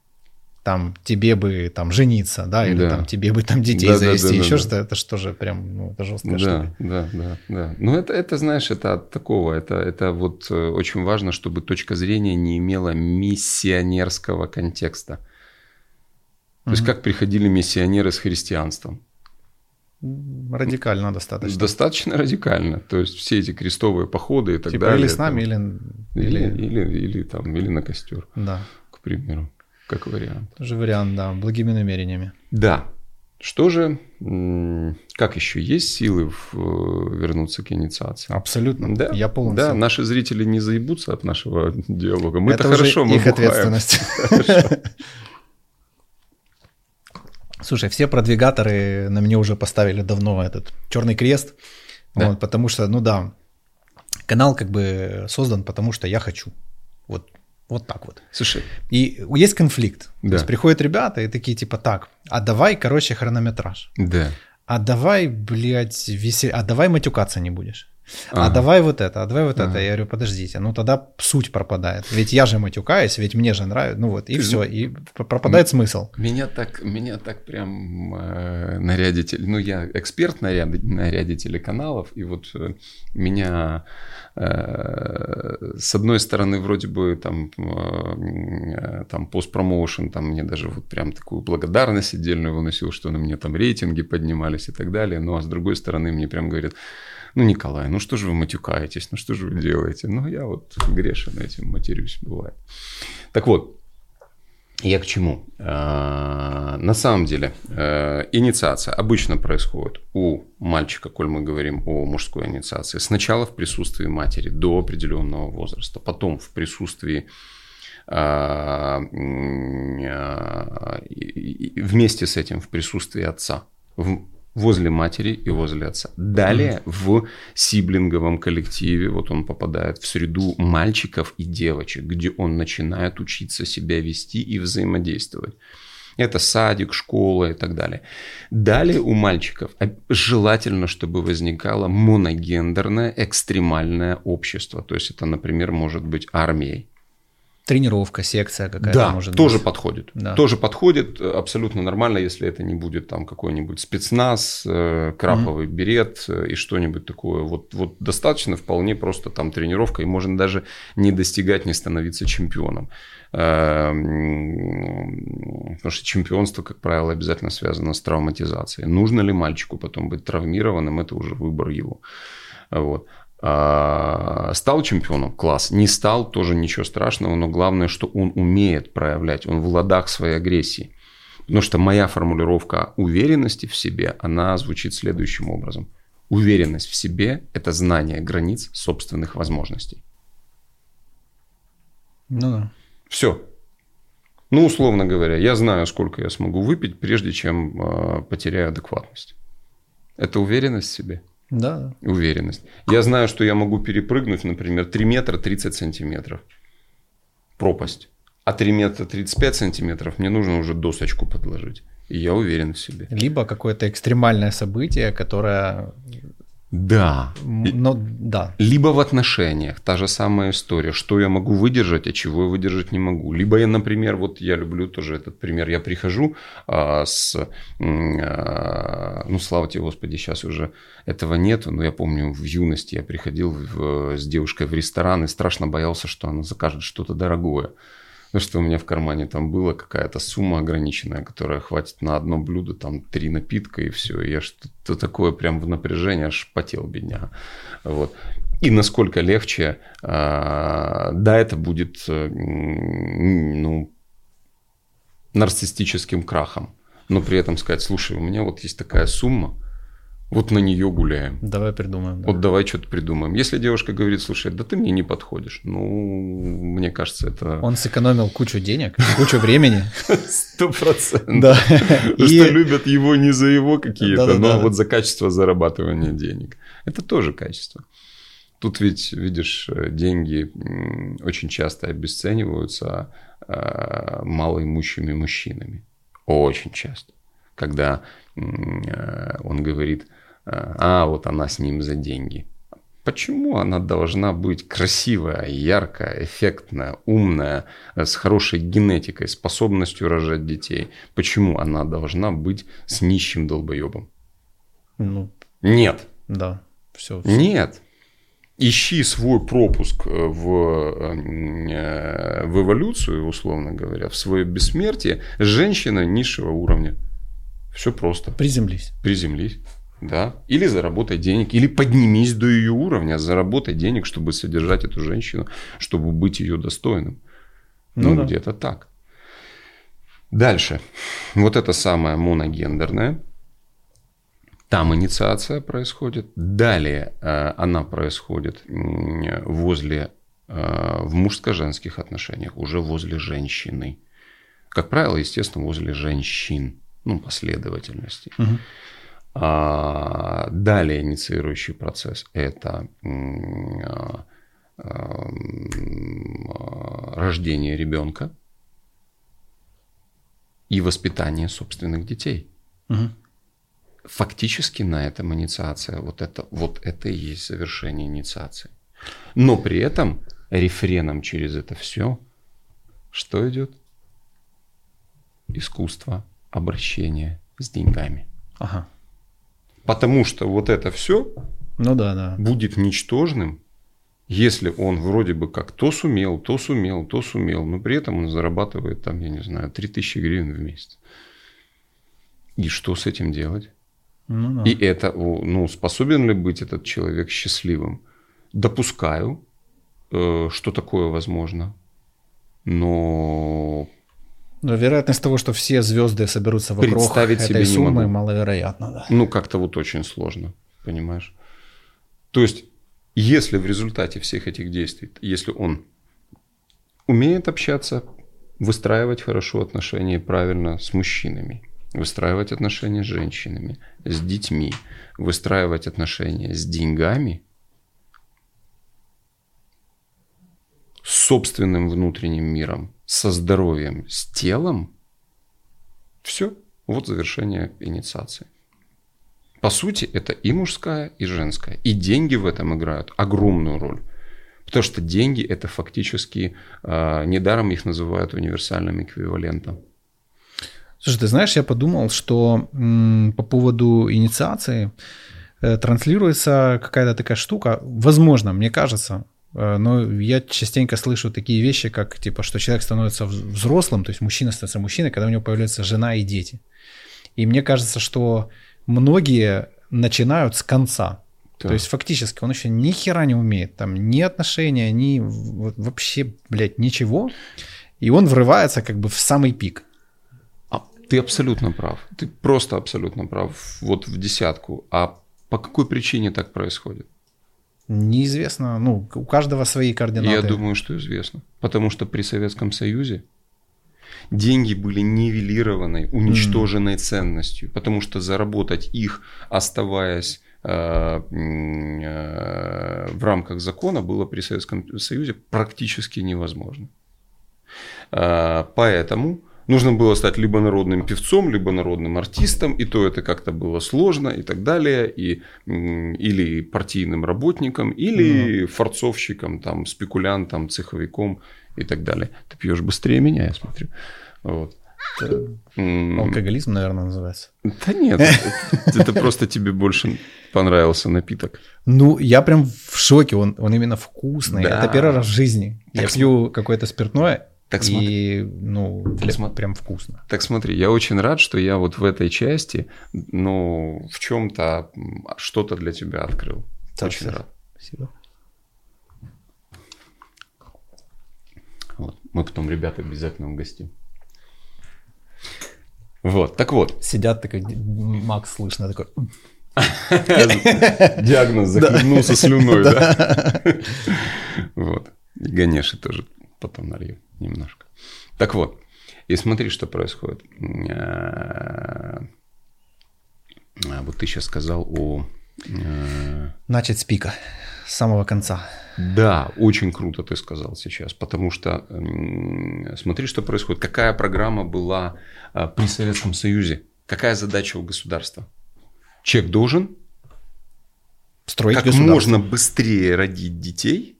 там, тебе бы там жениться, да, или Да. там тебе бы там детей Да, да, завести, да, да, еще да. что-то, это что же прям, ну, это жесткая Да, штука. да, да, да. Ну, это, это, знаешь, это от такого, это, это вот э, очень важно, чтобы точка зрения не имела миссионерского контекста. То есть, как приходили миссионеры с христианством? Радикально достаточно. Достаточно радикально. То есть, все эти крестовые походы и так типа далее. или с нами, там, или, или, или... или, или там, или на костер, Да, к примеру, как вариант. тоже вариант, да, благими намерениями. Да. Что же, как еще есть силы в, э, вернуться к инициации? Абсолютно. Да, Я полностью. Да, наши зрители не заебутся от нашего диалога. Мы это хорошо, мы их бухаем. ответственность. Слушай, все продвигаторы на мне уже поставили давно этот черный крест, Да. вот, потому что, ну да, канал как бы создан, потому что я хочу. Вот, так вот. Слушай, И есть конфликт. Да. То есть приходят ребята и такие типа, так, а давай, короче, хронометраж. да. А давай, блядь, весел... а давай матюкаться не будешь. А Ага. давай вот это, а давай вот Ага. это. Я говорю, подождите, ну тогда суть пропадает. Ведь я же матюкаюсь, ведь мне же нравится. Ну вот, и Ты- все, и пропадает смысл. Меня так, меня так прям э, нарядитель, ну я эксперт наряд, наряде телеканалов, и вот э, меня э, с одной стороны вроде бы там, э, там постпромоушен, там мне даже вот прям такую благодарность отдельную выносил, что на мне там рейтинги поднимались и так далее, ну а с другой стороны мне прям говорят, ну Николай, ну что же вы матюкаетесь, ну что же вы делаете? Ну я вот грешен этим, матерюсь, бывает. Так вот, я к чему? А, На самом деле, э, инициация обычно происходит у мальчика, коль мы говорим о мужской инициации, сначала в присутствии матери до определенного возраста, потом в присутствии а, а, вместе с этим в присутствии отца, возле матери и возле отца. Далее в сиблинговом коллективе, вот он попадает в среду мальчиков и девочек, где он начинает учиться себя вести и взаимодействовать. Это садик, школа и так далее. Далее у мальчиков желательно, чтобы возникало моногендерное экстремальное общество. То есть это, например, может быть армией. Тренировка, секция какая-то Да, может тоже быть. подходит. Да. Тоже подходит, э, абсолютно нормально, если это не будет там какой-нибудь спецназ, э, краповый берет э, и что-нибудь такое. Вот, вот достаточно вполне просто там тренировка, и можно даже не достигать, не становиться чемпионом. Э, м, Потому что чемпионство, как правило, обязательно связано с травматизацией. Нужно ли мальчику потом быть травмированным, это уже выбор его. Вот. А, Стал чемпионом, класс. Не стал, тоже ничего страшного, но главное, что он умеет проявлять, он в ладах своей агрессии. Потому что моя формулировка уверенности в себе, она звучит следующим образом. Уверенность в себе – это знание границ собственных возможностей. Ну да. Все. Ну, условно говоря, я знаю, сколько я смогу выпить, прежде чем э, потеряю адекватность. Это уверенность в себе. Да. Уверенность. Я знаю, что я могу перепрыгнуть, например, 3 метра 30 сантиметров. Пропасть. А 3 метра 35 сантиметров мне нужно уже досочку подложить. И я уверен в себе. Либо какое-то экстремальное событие, которое... Да. Ну, да. Либо в отношениях та же самая история, что я могу выдержать, а чего я выдержать не могу. Либо я, например, вот я люблю тоже этот пример, я прихожу а, с, а, ну слава тебе Господи, сейчас уже этого нету, но я помню в юности я приходил в- с девушкой в ресторан и страшно боялся, что она закажет что-то дорогое. Потому что у меня в кармане там была какая-то сумма ограниченная, которая хватит на одно блюдо, там три напитка и все. Я что-то такое прям в напряжении аж потел, бедняга. Вот. и насколько легче, а, да, это будет э, ну, нарциссическим крахом, но при этом сказать, слушай, у меня вот есть такая сумма, вот на нее гуляем. Давай придумаем. Да. Вот давай что-то придумаем. Если девушка говорит, слушай, да ты мне не подходишь, ну, мне кажется, это... Он сэкономил кучу денег, кучу времени. Сто процентов. Да. Что любят его не за его какие-то, но вот за качество зарабатывания денег. Это тоже качество. Тут ведь, видишь, деньги очень часто обесцениваются а, малоимущими мужчинами. Очень часто. Когда э, он говорит, а вот она с ним за деньги. Почему она должна быть красивая, яркая, эффектная, умная, с хорошей генетикой, способностью рожать детей? Почему она должна быть с нищим долбоебом? Ну, Нет. Да, все. все. Нет. Ищи свой пропуск в, э, в эволюцию, условно говоря, в свое бессмертие, женщина низшего уровня. Все просто. Приземлись. Приземлись. Да. Или заработай денег, или поднимись до ее уровня, заработай денег, чтобы содержать эту женщину, чтобы быть ее достойным. Ну, ну да. где-то так. Дальше. Вот это самое моногендерное. Там инициация происходит. Далее э, она происходит возле, э, в мужско-женских отношениях, уже возле женщины. Как правило, естественно, возле женщин, ну, последовательности. Угу. А, далее инициирующий процесс – это а, рождение ребенка и воспитание собственных детей. Угу. Фактически на этом инициация, вот это, вот это и есть завершение инициации. Но при этом рефреном через это все, что идет? Искусство обращения с деньгами. Ага. Потому что вот это все ну, да, да. будет ничтожным, если он вроде бы как то сумел, то сумел, то сумел, но при этом он зарабатывает там, я не знаю, 3000 гривен в месяц. И что с этим делать? Ну, да. И это, ну, способен ли быть этот человек счастливым? Допускаю, э, что такое возможно, но но вероятность того, что все звезды соберутся вокруг Представить этой себе суммы, не могу. маловероятно. Да. Ну, как-то вот очень сложно, понимаешь? То есть, если в результате всех этих действий, если он умеет общаться, выстраивать хорошо отношения правильно с мужчинами, выстраивать отношения с женщинами, с детьми, выстраивать отношения с деньгами, собственным внутренним миром, со здоровьем, с телом, все, вот завершение инициации. По сути, это и мужская, и женская. И деньги в этом играют огромную роль. Потому что деньги это фактически, э, недаром их называют универсальным эквивалентом. Слушай, ты знаешь, я подумал, что м, по поводу инициации э, транслируется какая-то такая штука, возможно, мне кажется, но я частенько слышу такие вещи, как типа, что человек становится взрослым, то есть мужчина становится мужчиной, когда у него появляется жена и дети. И мне кажется, что многие начинают с конца. Да. То есть фактически он еще ни хера не умеет, там ни отношения, ни вообще, блядь, ничего. И он врывается как бы в самый пик. А, ты абсолютно прав. Ты просто абсолютно прав. Вот в десятку. А по какой причине так происходит? Неизвестно, ну, у каждого свои координаты. Я думаю, что известно. Потому что при Советском Союзе деньги были нивелированной, уничтоженной mm. ценностью. Потому что заработать их, оставаясь э, э, в рамках закона, было при Советском Союзе практически невозможно. Э, поэтому нужно было стать либо народным певцом, либо народным артистом, и то это как-то было сложно и так далее, и, или партийным работником, или mm. форцовщиком, там, спекулянтом, цеховиком и так далее. Ты пьешь быстрее меня, я смотрю. Вот. Это... Алкоголизм, наверное, называется. Да нет, это просто тебе больше понравился напиток. Ну, я прям в шоке, он, он именно вкусный. Это первый раз в жизни. Я пью какое-то спиртное, так и, смотри. ну, так прям, прям вкусно. Так смотри, я очень рад, что я вот в этой части, ну, в чем-то что-то для тебя открыл. Так, очень спасибо. рад. Спасибо. Вот. Мы потом ребята обязательно угостим. Вот, так вот. Сидят такой, Макс слышно такой. Диагноз захлебнулся слюной, да? Вот. И Ганеши тоже потом налью немножко. Так вот, и смотри, что происходит. А, Вот ты сейчас сказал о... э, Начать с пика, с самого конца. Да, очень круто ты сказал сейчас, потому что смотри, что происходит. Какая программа была а, при Советском Союзе? Какая задача у государства? Человек должен Строить как можно быстрее родить детей,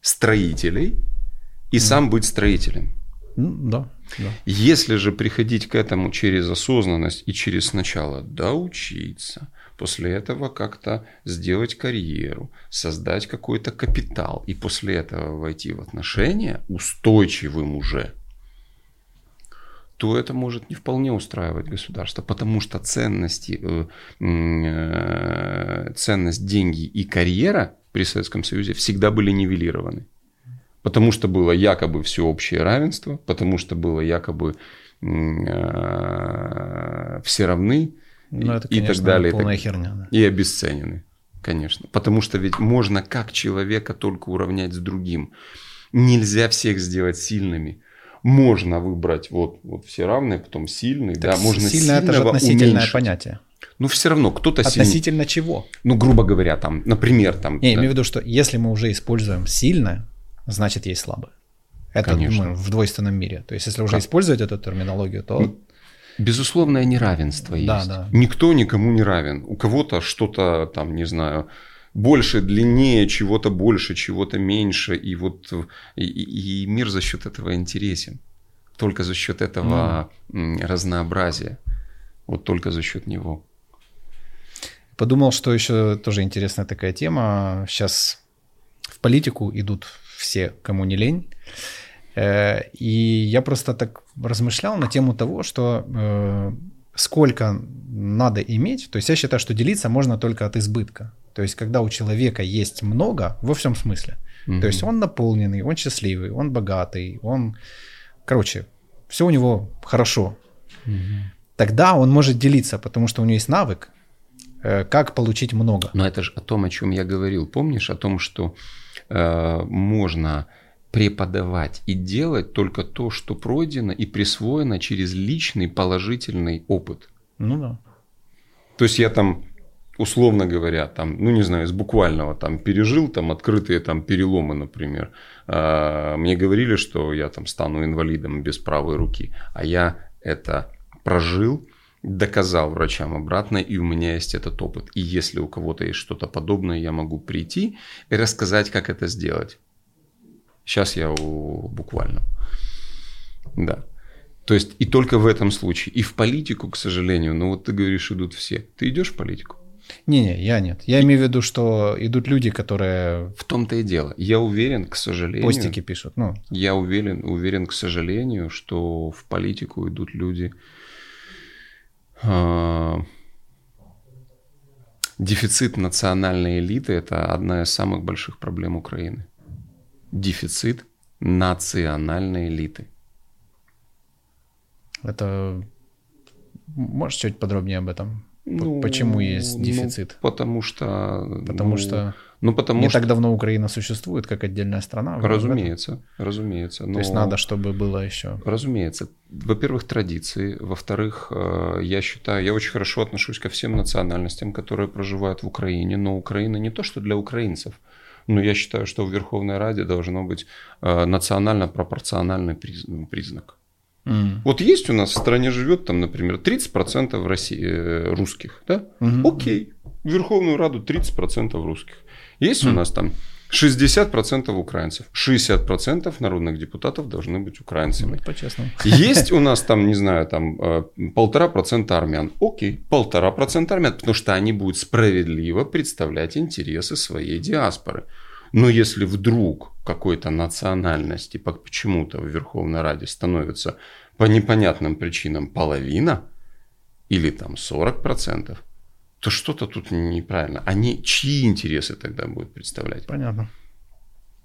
строителей, и сам быть строителем. Да, да. Если же приходить к этому через осознанность и через сначала доучиться, после этого как-то сделать карьеру, создать какой-то капитал, и после этого войти в отношения устойчивым уже, то это может не вполне устраивать государство, потому что ценности, э, э, ценность деньги и карьера при Советском Союзе всегда были нивелированы. Потому что было якобы всеобщее равенство, потому что было якобы э, все равны Ну, это, и, и конечно, так далее. и так полная херня. Да. И обесценены, конечно. Потому что ведь можно как человека только уравнять с другим. Нельзя всех сделать сильными. Можно выбрать вот, вот все равные, потом сильный, Так да, можно сильно это же относительное уменьшить. понятие. Но все равно кто-то сильный. Относительно чего? Ну, грубо говоря, там, например, там. Не, да, имею в виду, что если мы уже используем сильное, значит есть слабое. Это Конечно. мы в двойственном мире. То есть, если уже Как? использовать эту терминологию, то Безусловное неравенство Да, есть. да. Никто никому не равен. У кого-то что-то там, не знаю, больше, длиннее, чего-то больше, чего-то меньше. И вот и, и- мир за счет этого интересен. Только за счет этого м, разнообразия. Вот только за счет него. подумал, что еще тоже интересная такая тема. Сейчас в политику идут все, кому не лень. Э, И я просто так размышлял на тему того, что э, сколько надо иметь. То есть я считаю, что делиться можно только от избытка. То есть когда у человека есть много, во всем смысле. Мгм. То есть он наполненный, он счастливый, он богатый, он... Короче, все у него хорошо. Тогда он может делиться, потому что у него есть навык, э, как получить много. Но это же о том, о чем я говорил. Помнишь о том, что можно преподавать и делать только то, что пройдено и присвоено через личный положительный опыт. Ну да. То есть я там, условно говоря, там, ну не знаю, из буквального там пережил там открытые там переломы, например. А, Мне говорили, что я там стану инвалидом без правой руки, а я это прожил, доказал врачам обратно, и у меня есть этот опыт. И если у кого-то есть что-то подобное, я могу прийти и рассказать, как это сделать. Сейчас я у буквально. Да. То есть и только в этом случае. И в политику, к сожалению, ну вот ты говоришь, идут все. Ты идешь в политику? Не-не, я нет. Я имею в виду, что идут люди, которые В том-то и дело. Я уверен, к сожалению, постики пишут. Ну, я уверен, уверен, к сожалению, что в политику идут люди. А, Дефицит национальной элиты – это одна из самых больших проблем Украины. Дефицит национальной элиты. это... Можешь чуть подробнее об этом? Ну, Почему есть ну, дефицит? потому что... Потому ну, что Ну, потому не что... так давно Украина существует, как отдельная страна. в этом. Разумеется, разумеется. То есть но- надо, чтобы было еще... Разумеется. Во-первых, традиции. Во-вторых, э, я считаю, я очень хорошо отношусь ко всем национальностям, которые проживают в Украине. Но Украина не то, что для украинцев. Но я считаю, что в Верховной Раде должно быть э, национально-пропорциональный приз- признак. М. Вот есть у нас в стране живет там, например, 30% России, э, русских, да? Мгм. Окей. В Верховную Раду 30% русских. Есть у Мгм. нас там 60% украинцев. 60% народных депутатов должны быть украинцами. Ну, По-честному. Есть у нас там, не знаю, там э, полтора процента армян. Окей, полтора процента армян, потому что они будут справедливо представлять интересы своей диаспоры. Но если вдруг какой-то национальности по- почему-то в Верховной Раде становится по непонятным причинам половина или там 40%, то что-то тут неправильно. Они чьи интересы тогда будут представлять? Понятно.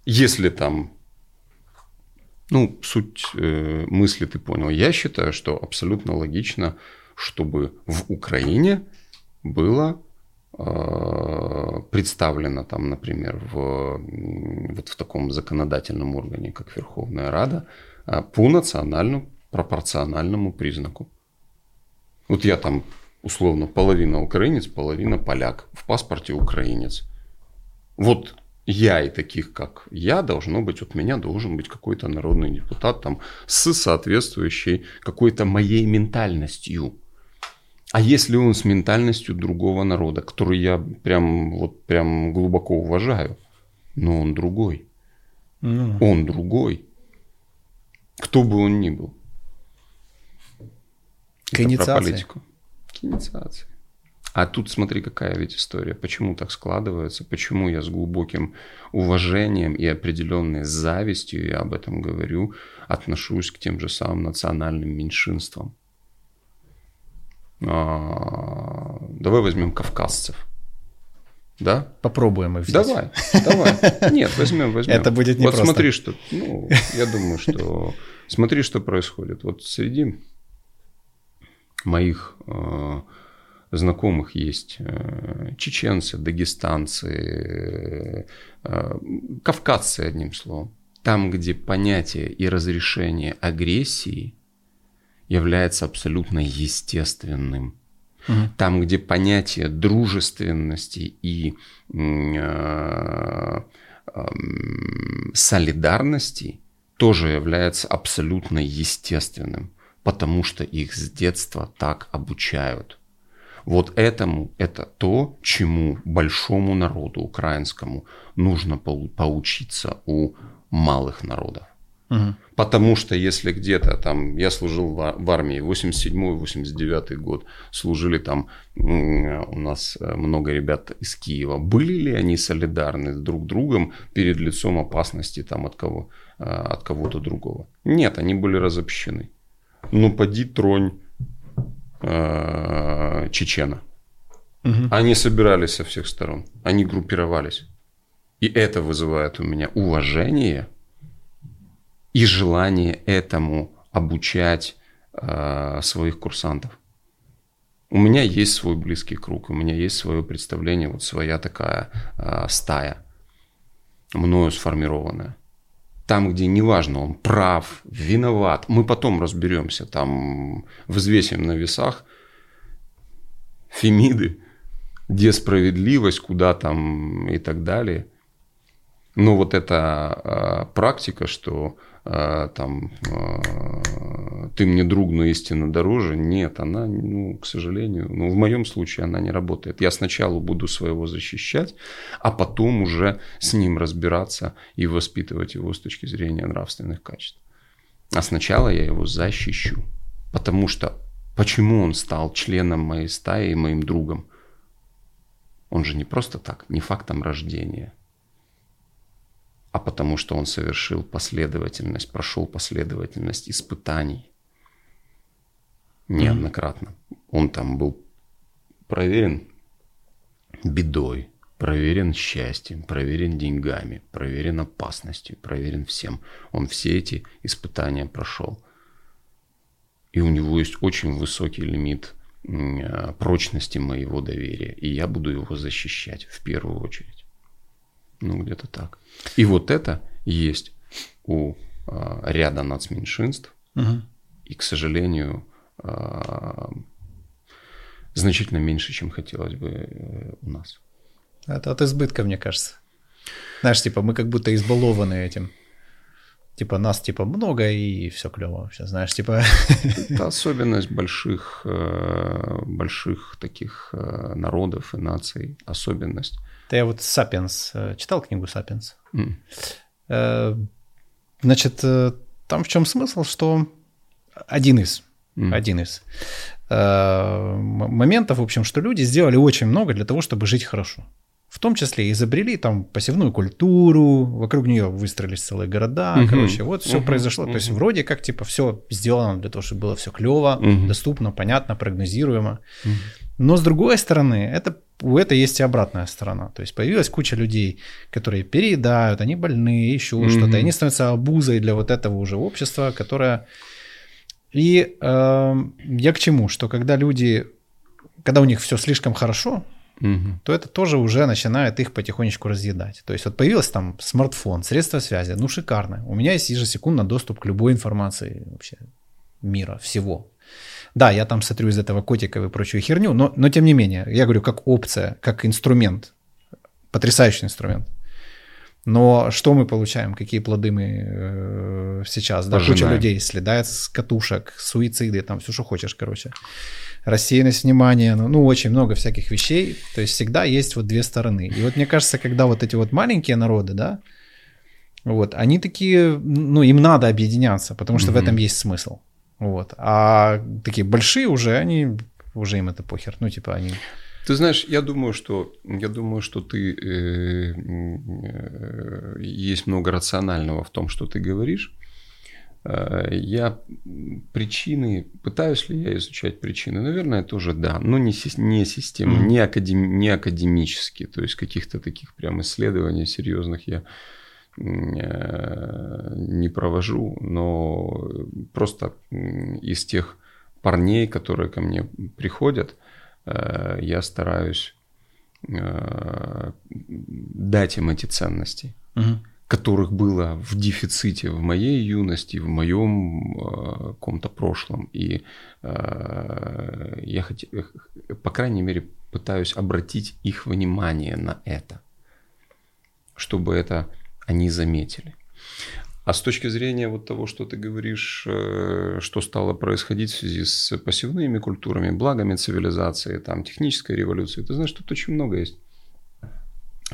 Если там Ну, суть э, мысли ты понял. Я считаю, что абсолютно логично, чтобы в Украине было э, представлено там, например, в, вот в таком законодательном органе, как Верховная Рада, э, по национальному пропорциональному признаку. Вот я там условно половина украинец, половина поляк, в паспорте украинец. Вот я и таких, как я, должно быть, от меня должен быть какой-то народный депутат там с соответствующей какой-то моей ментальностью. А если он с ментальностью другого народа, который я прям, вот прям глубоко уважаю, но он другой. Mm. Он другой. Кто бы он ни был. К Это инициации. Про политику. К инициации. А тут смотри, какая ведь история. Почему так складывается? Почему я с глубоким уважением и определенной завистью, я об этом говорю, отношусь к тем же самым национальным меньшинствам? А, давай возьмем кавказцев. Да? Попробуем их взять. Давай, давай. Нет, возьмем, возьмем. Это будет не Вот смотри, что, ну, я думаю, что, смотри, что происходит. Вот среди моих э, знакомых есть э, чеченцы, дагестанцы, э, кавказцы, одним словом. Там, где понятие и разрешение агрессии является абсолютно естественным. Угу. Там, где понятие дружественности и э, э, солидарности тоже является абсолютно естественным, потому что их с детства так обучают. Вот этому, это то, чему большому народу украинскому нужно поучиться у малых народов. Угу. Потому что если где-то там, я служил в армии 87-89 год, служили там у нас э, много ребят из Киева. Были ли они солидарны друг другом перед лицом опасности там от кого э, от кого-то другого? Нет, они были разобщены. Ну, поди тронь э, чечена. Угу. Они собирались со всех сторон, они группировались. И это вызывает у меня уважение и желание этому обучать э, своих курсантов. У меня есть свой близкий круг, у меня есть свое представление, вот своя такая э, стая, мною сформированная. Там, где неважно, он прав, виноват, мы потом разберемся, там взвесим на весах фемиды, где справедливость, куда там и так далее. Но вот эта э, практика, что э, там э, ты мне друг, но истинно дороже, нет, она, ну, к сожалению, ну, в моем случае она не работает. Я сначала буду своего защищать, а потом уже с ним разбираться и воспитывать его с точки зрения нравственных качеств. А сначала я его защищу, потому что почему он стал членом моей стаи и моим другом? Он же не просто так, не фактом рождения – а потому что он совершил последовательность, прошел последовательность испытаний неоднократно. Он там был проверен бедой, проверен счастьем, проверен деньгами, проверен опасностью, проверен всем. Он все эти испытания прошел. И у него есть очень высокий лимит прочности моего доверия. И я буду его защищать в первую очередь. Ну, где-то так. И вот это есть у а, ряда нацменьшинств. Угу. И, к сожалению, а, значительно меньше, чем хотелось бы э, у нас. Это от избытка, мне кажется. Знаешь, типа мы как будто избалованы этим. Типа нас типа много и все клево вообще, знаешь, типа. Это особенность больших, э, больших таких э, народов и наций, особенность. Это я вот «Сапиенс», э, читал книгу «Сапиенс». Mm. Значит, там в чем смысл, что один из, mm. один из моментов, в общем, что люди сделали очень много для того, чтобы жить хорошо. В том числе изобрели там посевную культуру, вокруг нее выстроились целые города, угу. короче, вот все угу. произошло. Угу. То есть вроде как типа все сделано для того, чтобы было все клево, угу. доступно, понятно, прогнозируемо. Угу. Но с другой стороны, это, у этого есть и обратная сторона. То есть появилась куча людей, которые переедают, они больные, еще mm-hmm. что-то. И они становятся обузой для вот этого уже общества, которое... И э, я к чему? Что когда люди, когда у них все слишком хорошо, угу. то это тоже уже начинает их потихонечку разъедать. То есть вот появился там смартфон, средства связи, ну шикарно. У меня есть ежесекундно доступ к любой информации вообще мира, всего. Да, я там смотрю из этого котика и прочую херню, но, но тем не менее, я говорю, как опция, как инструмент, потрясающий инструмент. Но что мы получаем, какие плоды мы э, сейчас? Да, куча людей слетает с катушек, суициды, там все, что хочешь, короче. Рассеянность внимания, ну, ну, очень много всяких вещей. То есть всегда есть вот две стороны. И вот мне кажется, когда вот эти вот маленькие народы, да, вот, они такие, ну, им надо объединяться, потому что mm-hmm. в этом есть смысл. Вот. А такие большие уже, они уже им это похер. Ну, типа они... Ты знаешь, я думаю, что я думаю, что ты э, э, есть много рационального в том, что ты говоришь. Э, я причины, пытаюсь ли я изучать причины? Наверное, тоже да, но не, не системно, mm-hmm. не, академ, не академически, то есть каких-то таких прям исследований серьезных я не провожу, но просто из тех парней, которые ко мне приходят, э, я стараюсь э, дать им эти ценности, угу. которых было в дефиците в моей юности, в моем каком-то прошлом. И я, хоть, по крайней мере, пытаюсь обратить их внимание на это, чтобы это они заметили. А с точки зрения вот того, что ты говоришь, э, что стало происходить в связи с пассивными культурами, благами цивилизации, там, технической революции, ты знаешь, тут очень много есть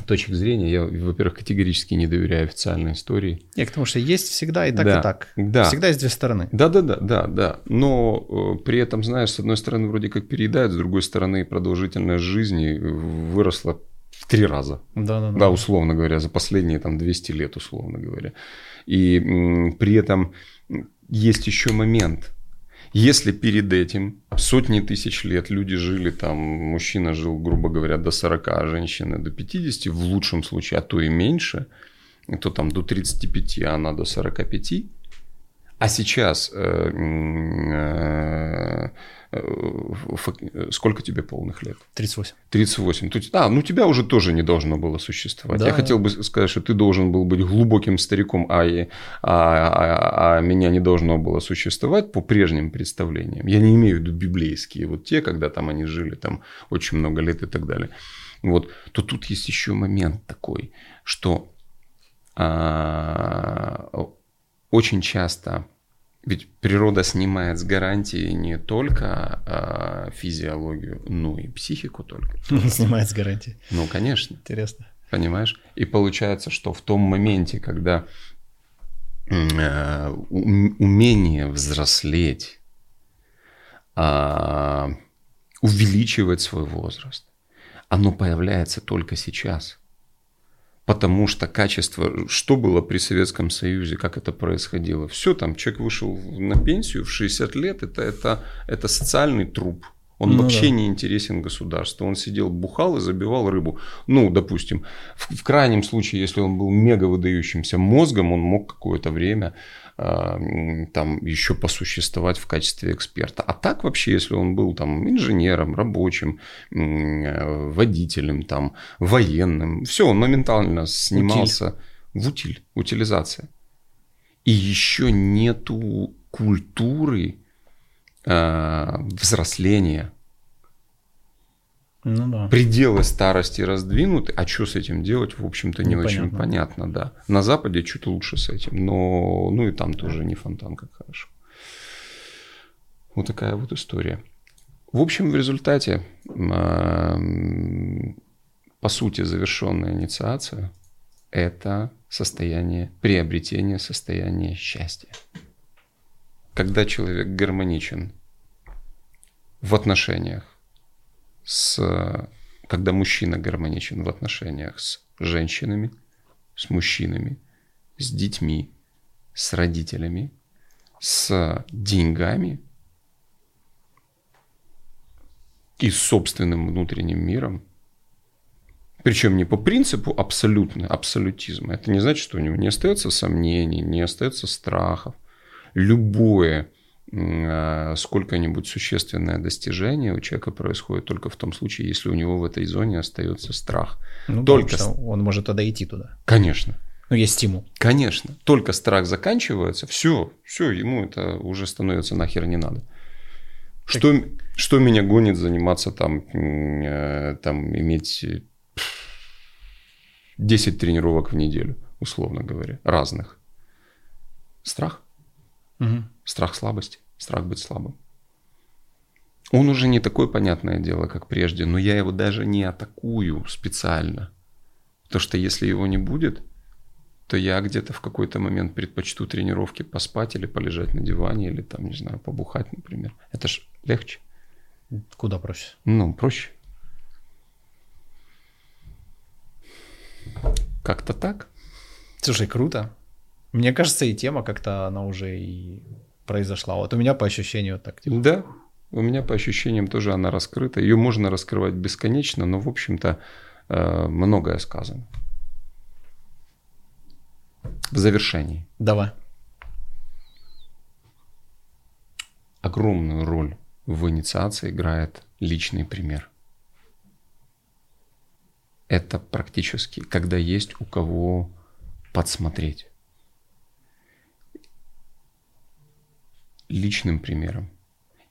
точек зрения. Я, во-первых, категорически не доверяю официальной истории. Нет, потому что есть всегда и так, да, и так. Да. Всегда есть две стороны. Да, да, да, да, да. Но э, при этом, знаешь, с одной стороны, вроде как переедают, с другой стороны, продолжительность жизни выросла в три раза. Да, да, да. Да, условно говоря, за последние там 200 лет, условно говоря. И м, при этом есть еще момент. Если перед этим сотни тысяч лет люди жили там, мужчина жил, грубо говоря, до 40, а женщина до 50, в лучшем случае, а то и меньше, то там до 35, а она до 45, а сейчас э, э, э, сколько тебе полных лет? 38. 38. То есть, а, ну тебя уже тоже не должно было существовать. Да. Я хотел бы сказать, что ты должен был быть глубоким стариком, а, и, а, а, а меня не должно было существовать по прежним представлениям. Я не имею в виду библейские, вот те, когда там они жили там очень много лет и так далее. Вот, то тут есть еще момент такой, что а, очень часто ведь природа снимает с гарантии не только а, физиологию, но и психику только. Снимает с гарантии. Ну, конечно. Интересно. Понимаешь? И получается, что в том моменте, когда э, умение взрослеть, э, увеличивать свой возраст, оно появляется только сейчас потому что качество, что было при Советском Союзе, как это происходило, все там, человек вышел на пенсию в 60 лет, это, это, это социальный труп, он ну, вообще да. не интересен государству. Он сидел, бухал и забивал рыбу. Ну, допустим, в, в крайнем случае, если он был мега выдающимся мозгом, он мог какое-то время там еще посуществовать в качестве эксперта. А так вообще, если он был там инженером, рабочим, э, водителем, там, военным, все, он моментально снимался утиль. в утиль, утилизация. И еще нету культуры э, взросления. Ну, да. Пределы старости раздвинуты, а что с этим делать, в общем-то, не Непонятно. очень понятно, да. На Западе чуть лучше с этим, но ну и там тоже не фонтан, как хорошо. Вот такая вот история. В общем, в результате, по сути, завершенная инициация – это состояние, приобретение состояния счастья когда человек гармоничен в отношениях с... Когда мужчина гармоничен в отношениях с женщинами, с мужчинами, с детьми, с родителями, с деньгами, и собственным внутренним миром, причем не по принципу абсолютно, абсолютизма. Это не значит, что у него не остается сомнений, не остается страхов. Любое сколько-нибудь существенное достижение у человека происходит только в том случае, если у него в этой зоне остается страх. Ну, только да, он может тогда идти туда. Конечно. Ну, есть стимул. Конечно. Только страх заканчивается, все, все, ему это уже становится нахер не надо. Что, что меня гонит заниматься там, э, там иметь 10 тренировок в неделю, условно говоря, разных? Страх. Угу. Страх слабости, страх быть слабым. Он уже не такое понятное дело, как прежде, но я его даже не атакую специально. Потому что если его не будет, то я где-то в какой-то момент предпочту тренировки поспать или полежать на диване, или там, не знаю, побухать, например. Это ж легче. Куда проще? Ну, проще. Как-то так. Слушай, круто. Мне кажется, и тема как-то она уже и произошла. Вот у меня по ощущению так. Типа. Да, у меня по ощущениям тоже она раскрыта. Ее можно раскрывать бесконечно, но, в общем-то, э, многое сказано. В завершении. Давай. Огромную роль в инициации играет личный пример. Это практически, когда есть у кого подсмотреть. Личным примером.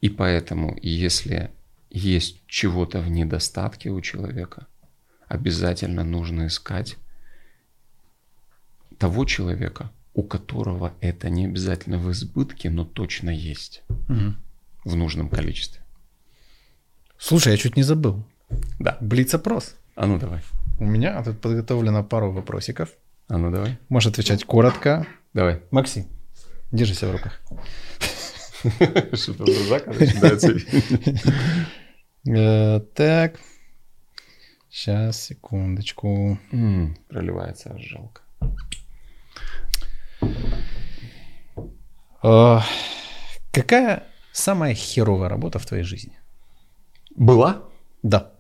И поэтому, если есть чего-то в недостатке у человека, обязательно нужно искать того человека, у которого это не обязательно в избытке, но точно есть угу. в нужном количестве. Слушай, я чуть не забыл. Да. Блиц-опрос. А ну давай. У меня тут подготовлено пару вопросиков. А ну давай. Можешь отвечать коротко. Давай. Максим, держи себя в руках. Что-то ружака начинается. Э, так. Сейчас, секундочку. Проливается жалко. Э, какая самая херовая работа в твоей жизни? Была? Да.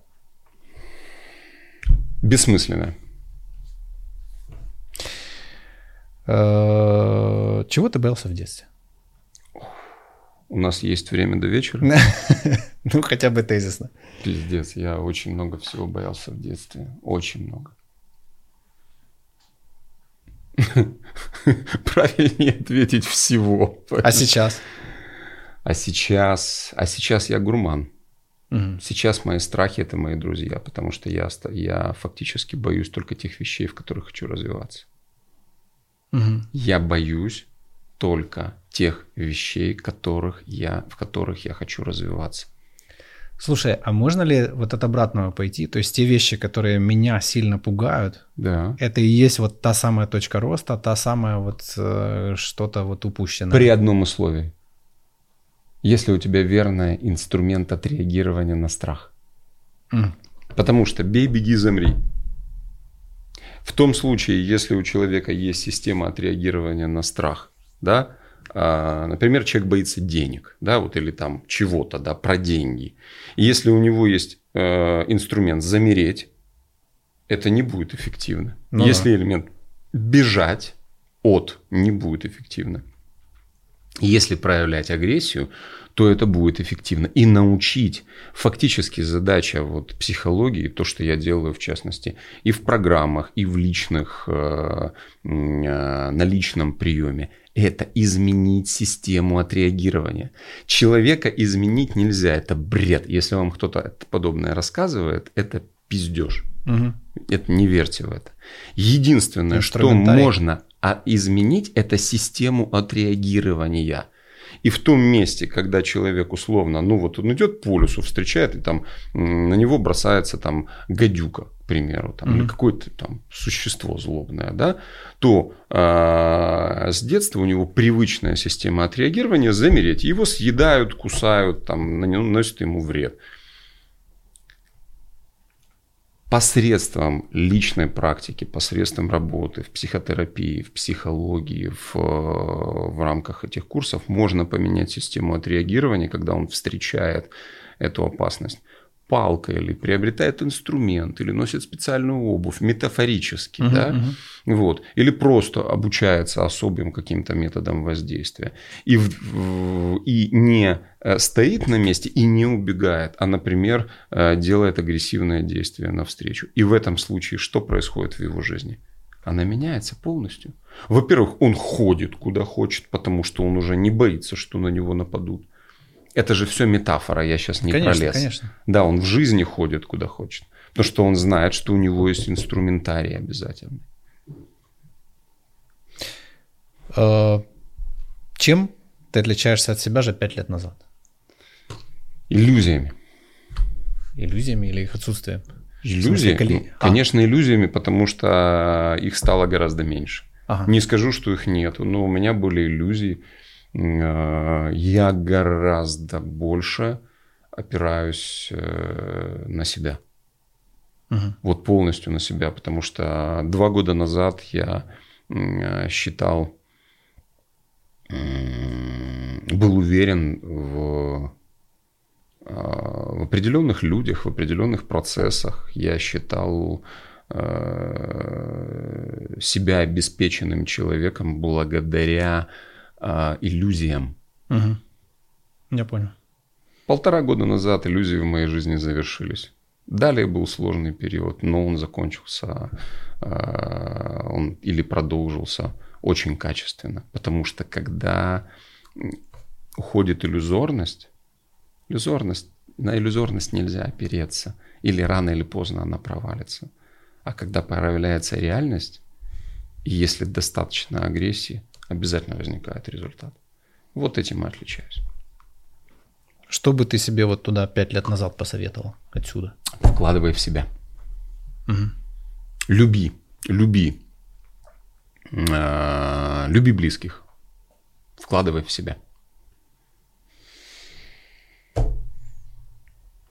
Бессмысленная. Э, чего ты боялся в детстве? У нас есть время до вечера. Ну, хотя бы тезисно. Пиздец, я очень много всего боялся в детстве. Очень много. Правильнее ответить всего. А сейчас? А сейчас, а сейчас я гурман. Угу. Сейчас мои страхи это мои друзья, потому что я, я фактически боюсь только тех вещей, в которых хочу развиваться. Угу. Я боюсь только тех вещей, которых я, в которых я хочу развиваться. Слушай, а можно ли вот от обратного пойти? То есть те вещи, которые меня сильно пугают, да. это и есть вот та самая точка роста, та самая вот э, что-то вот упущенное. При одном условии. Если у тебя верный инструмент отреагирования на страх. Mm. Потому что бей, беги, замри. В том случае, если у человека есть система отреагирования на страх, да, а, например, человек боится денег, да, вот или там чего-то, да, про деньги. И если у него есть э, инструмент замереть, это не будет эффективно. Ну если да. элемент бежать от не будет эффективно. Если проявлять агрессию, то это будет эффективно. И научить, фактически задача вот психологии, то, что я делаю в частности, и в программах, и в личных, э, э, на личном приеме, это изменить систему отреагирования. Человека изменить нельзя, это бред. Если вам кто-то подобное рассказывает, это пиздеж. Угу. Это не верьте в это. Единственное, что можно а изменить, это систему отреагирования. И в том месте, когда человек условно, ну вот он идет по лесу, встречает, и там на него бросается там гадюка, к примеру, там, mm-hmm. или какое-то там существо злобное, да, то э, с детства у него привычная система отреагирования замереть. Его съедают, кусают, там, наносят ему вред посредством личной практики, посредством работы в психотерапии, в психологии, в, в рамках этих курсов можно поменять систему отреагирования, когда он встречает эту опасность. Палкой, или приобретает инструмент, или носит специальную обувь, метафорически, Мгм, да, мгм. вот, или просто обучается особым каким-то методом воздействия, и, в- в- и не э, стоит на месте и не убегает, а, например, э, делает агрессивное действие навстречу. И в этом случае что происходит в его жизни? Она меняется полностью. Во-первых, он ходит куда хочет, потому что он уже не боится, что на него нападут. Это же все метафора, я сейчас не Конечно, пролез. конечно. Да, он в жизни ходит куда хочет. Потому что он знает, что у него есть инструментарий обязательно. Э, Чем ты отличаешься от себя же пять лет назад? Иллюзиями. Иллюзиями или их отсутствием? Иллюзии? коли- Ну, А. Конечно, иллюзиями, потому что их стало гораздо меньше. Ага. Не скажу, что их нет, но у меня были иллюзии. Э, Я гораздо больше опираюсь э, на себя. Мгм. Вот полностью на себя, потому что два года назад я э, считал, был уверен в, в определенных людях, в определенных процессах. Я считал себя обеспеченным человеком благодаря э, иллюзиям. Мгм. Я понял. Полтора года назад иллюзии в моей жизни завершились. Далее был сложный период, но он закончился э, он или продолжился очень качественно. Потому что когда уходит иллюзорность, иллюзорность, на иллюзорность нельзя опереться. Или рано или поздно она провалится. А когда появляется реальность, и если достаточно агрессии, обязательно возникает результат. Вот этим и отличаюсь. Что бы ты себе вот туда пять лет назад посоветовал отсюда? Вкладывай в себя. Мгм. Люби, люби. А, Люби близких. Вкладывай в себя.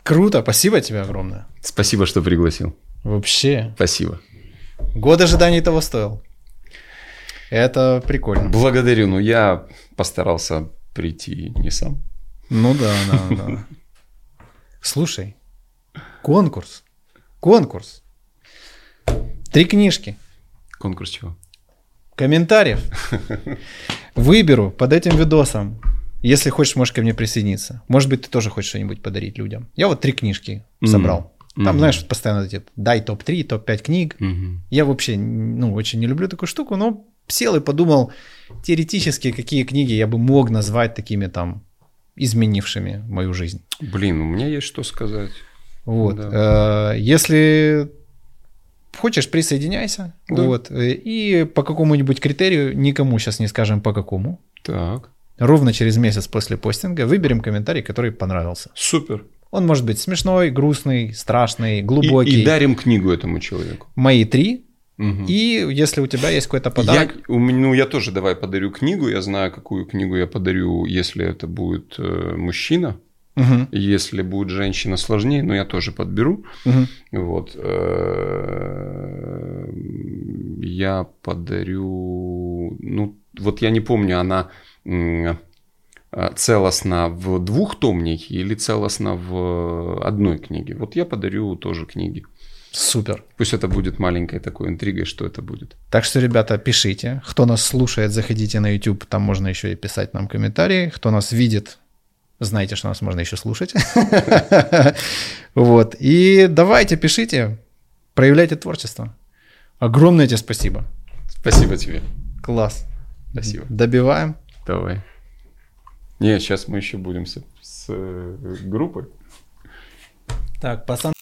Круто, спасибо тебе огромное. Спасибо, что пригласил. Вообще, Спасибо. год ожиданий того стоил. Это прикольно. Благодарю, но я постарался прийти не сам. Ну да, да, да. Слушай, конкурс, конкурс. Три книжки, Конкурс чего? комментариев. Выберу под этим видосом. Если хочешь, можешь ко мне присоединиться. Может быть, ты тоже хочешь что-нибудь подарить людям. Я вот три книжки собрал. Там, Мгм. знаешь, постоянно эти дай топ-3, топ-5 книг. Мгм. Я вообще, ну, очень не люблю такую штуку, но сел и подумал, теоретически, какие книги я бы мог назвать такими там изменившими мою жизнь. Блин, у меня есть что сказать. Вот. Да. Э, Если хочешь, присоединяйся. Да. Вот. И по какому-нибудь критерию, никому сейчас не скажем по какому, Так, ровно через месяц после постинга выберем комментарий, который понравился. супер. Он может быть смешной, грустный, страшный, И, глубокий. и дарим книгу этому человеку. Мои три. И если у тебя есть какой-то подарок, Я, ну, я тоже давай подарю книгу. Я знаю, какую книгу я подарю, если это будет э, мужчина. Мгм, Если будет женщина сложнее, но я тоже подберу. мгм. Вот. э, Я подарю... Ну, вот я не помню, она э, целостна в двухтомнике или целостна в одной книге. Вот я подарю тоже книги. Супер. Пусть это будет маленькой такой интригой, что это будет. Так что, ребята, пишите. Кто нас слушает, заходите на YouTube, там можно еще и писать нам комментарии. Кто нас видит, знаете, что нас можно еще слушать. Вот. И давайте, пишите, проявляйте творчество. Огромное тебе спасибо. Спасибо тебе. Класс. Спасибо. Добиваем. Давай. Не, сейчас мы еще будем с, с, э, группой. Так, пацан.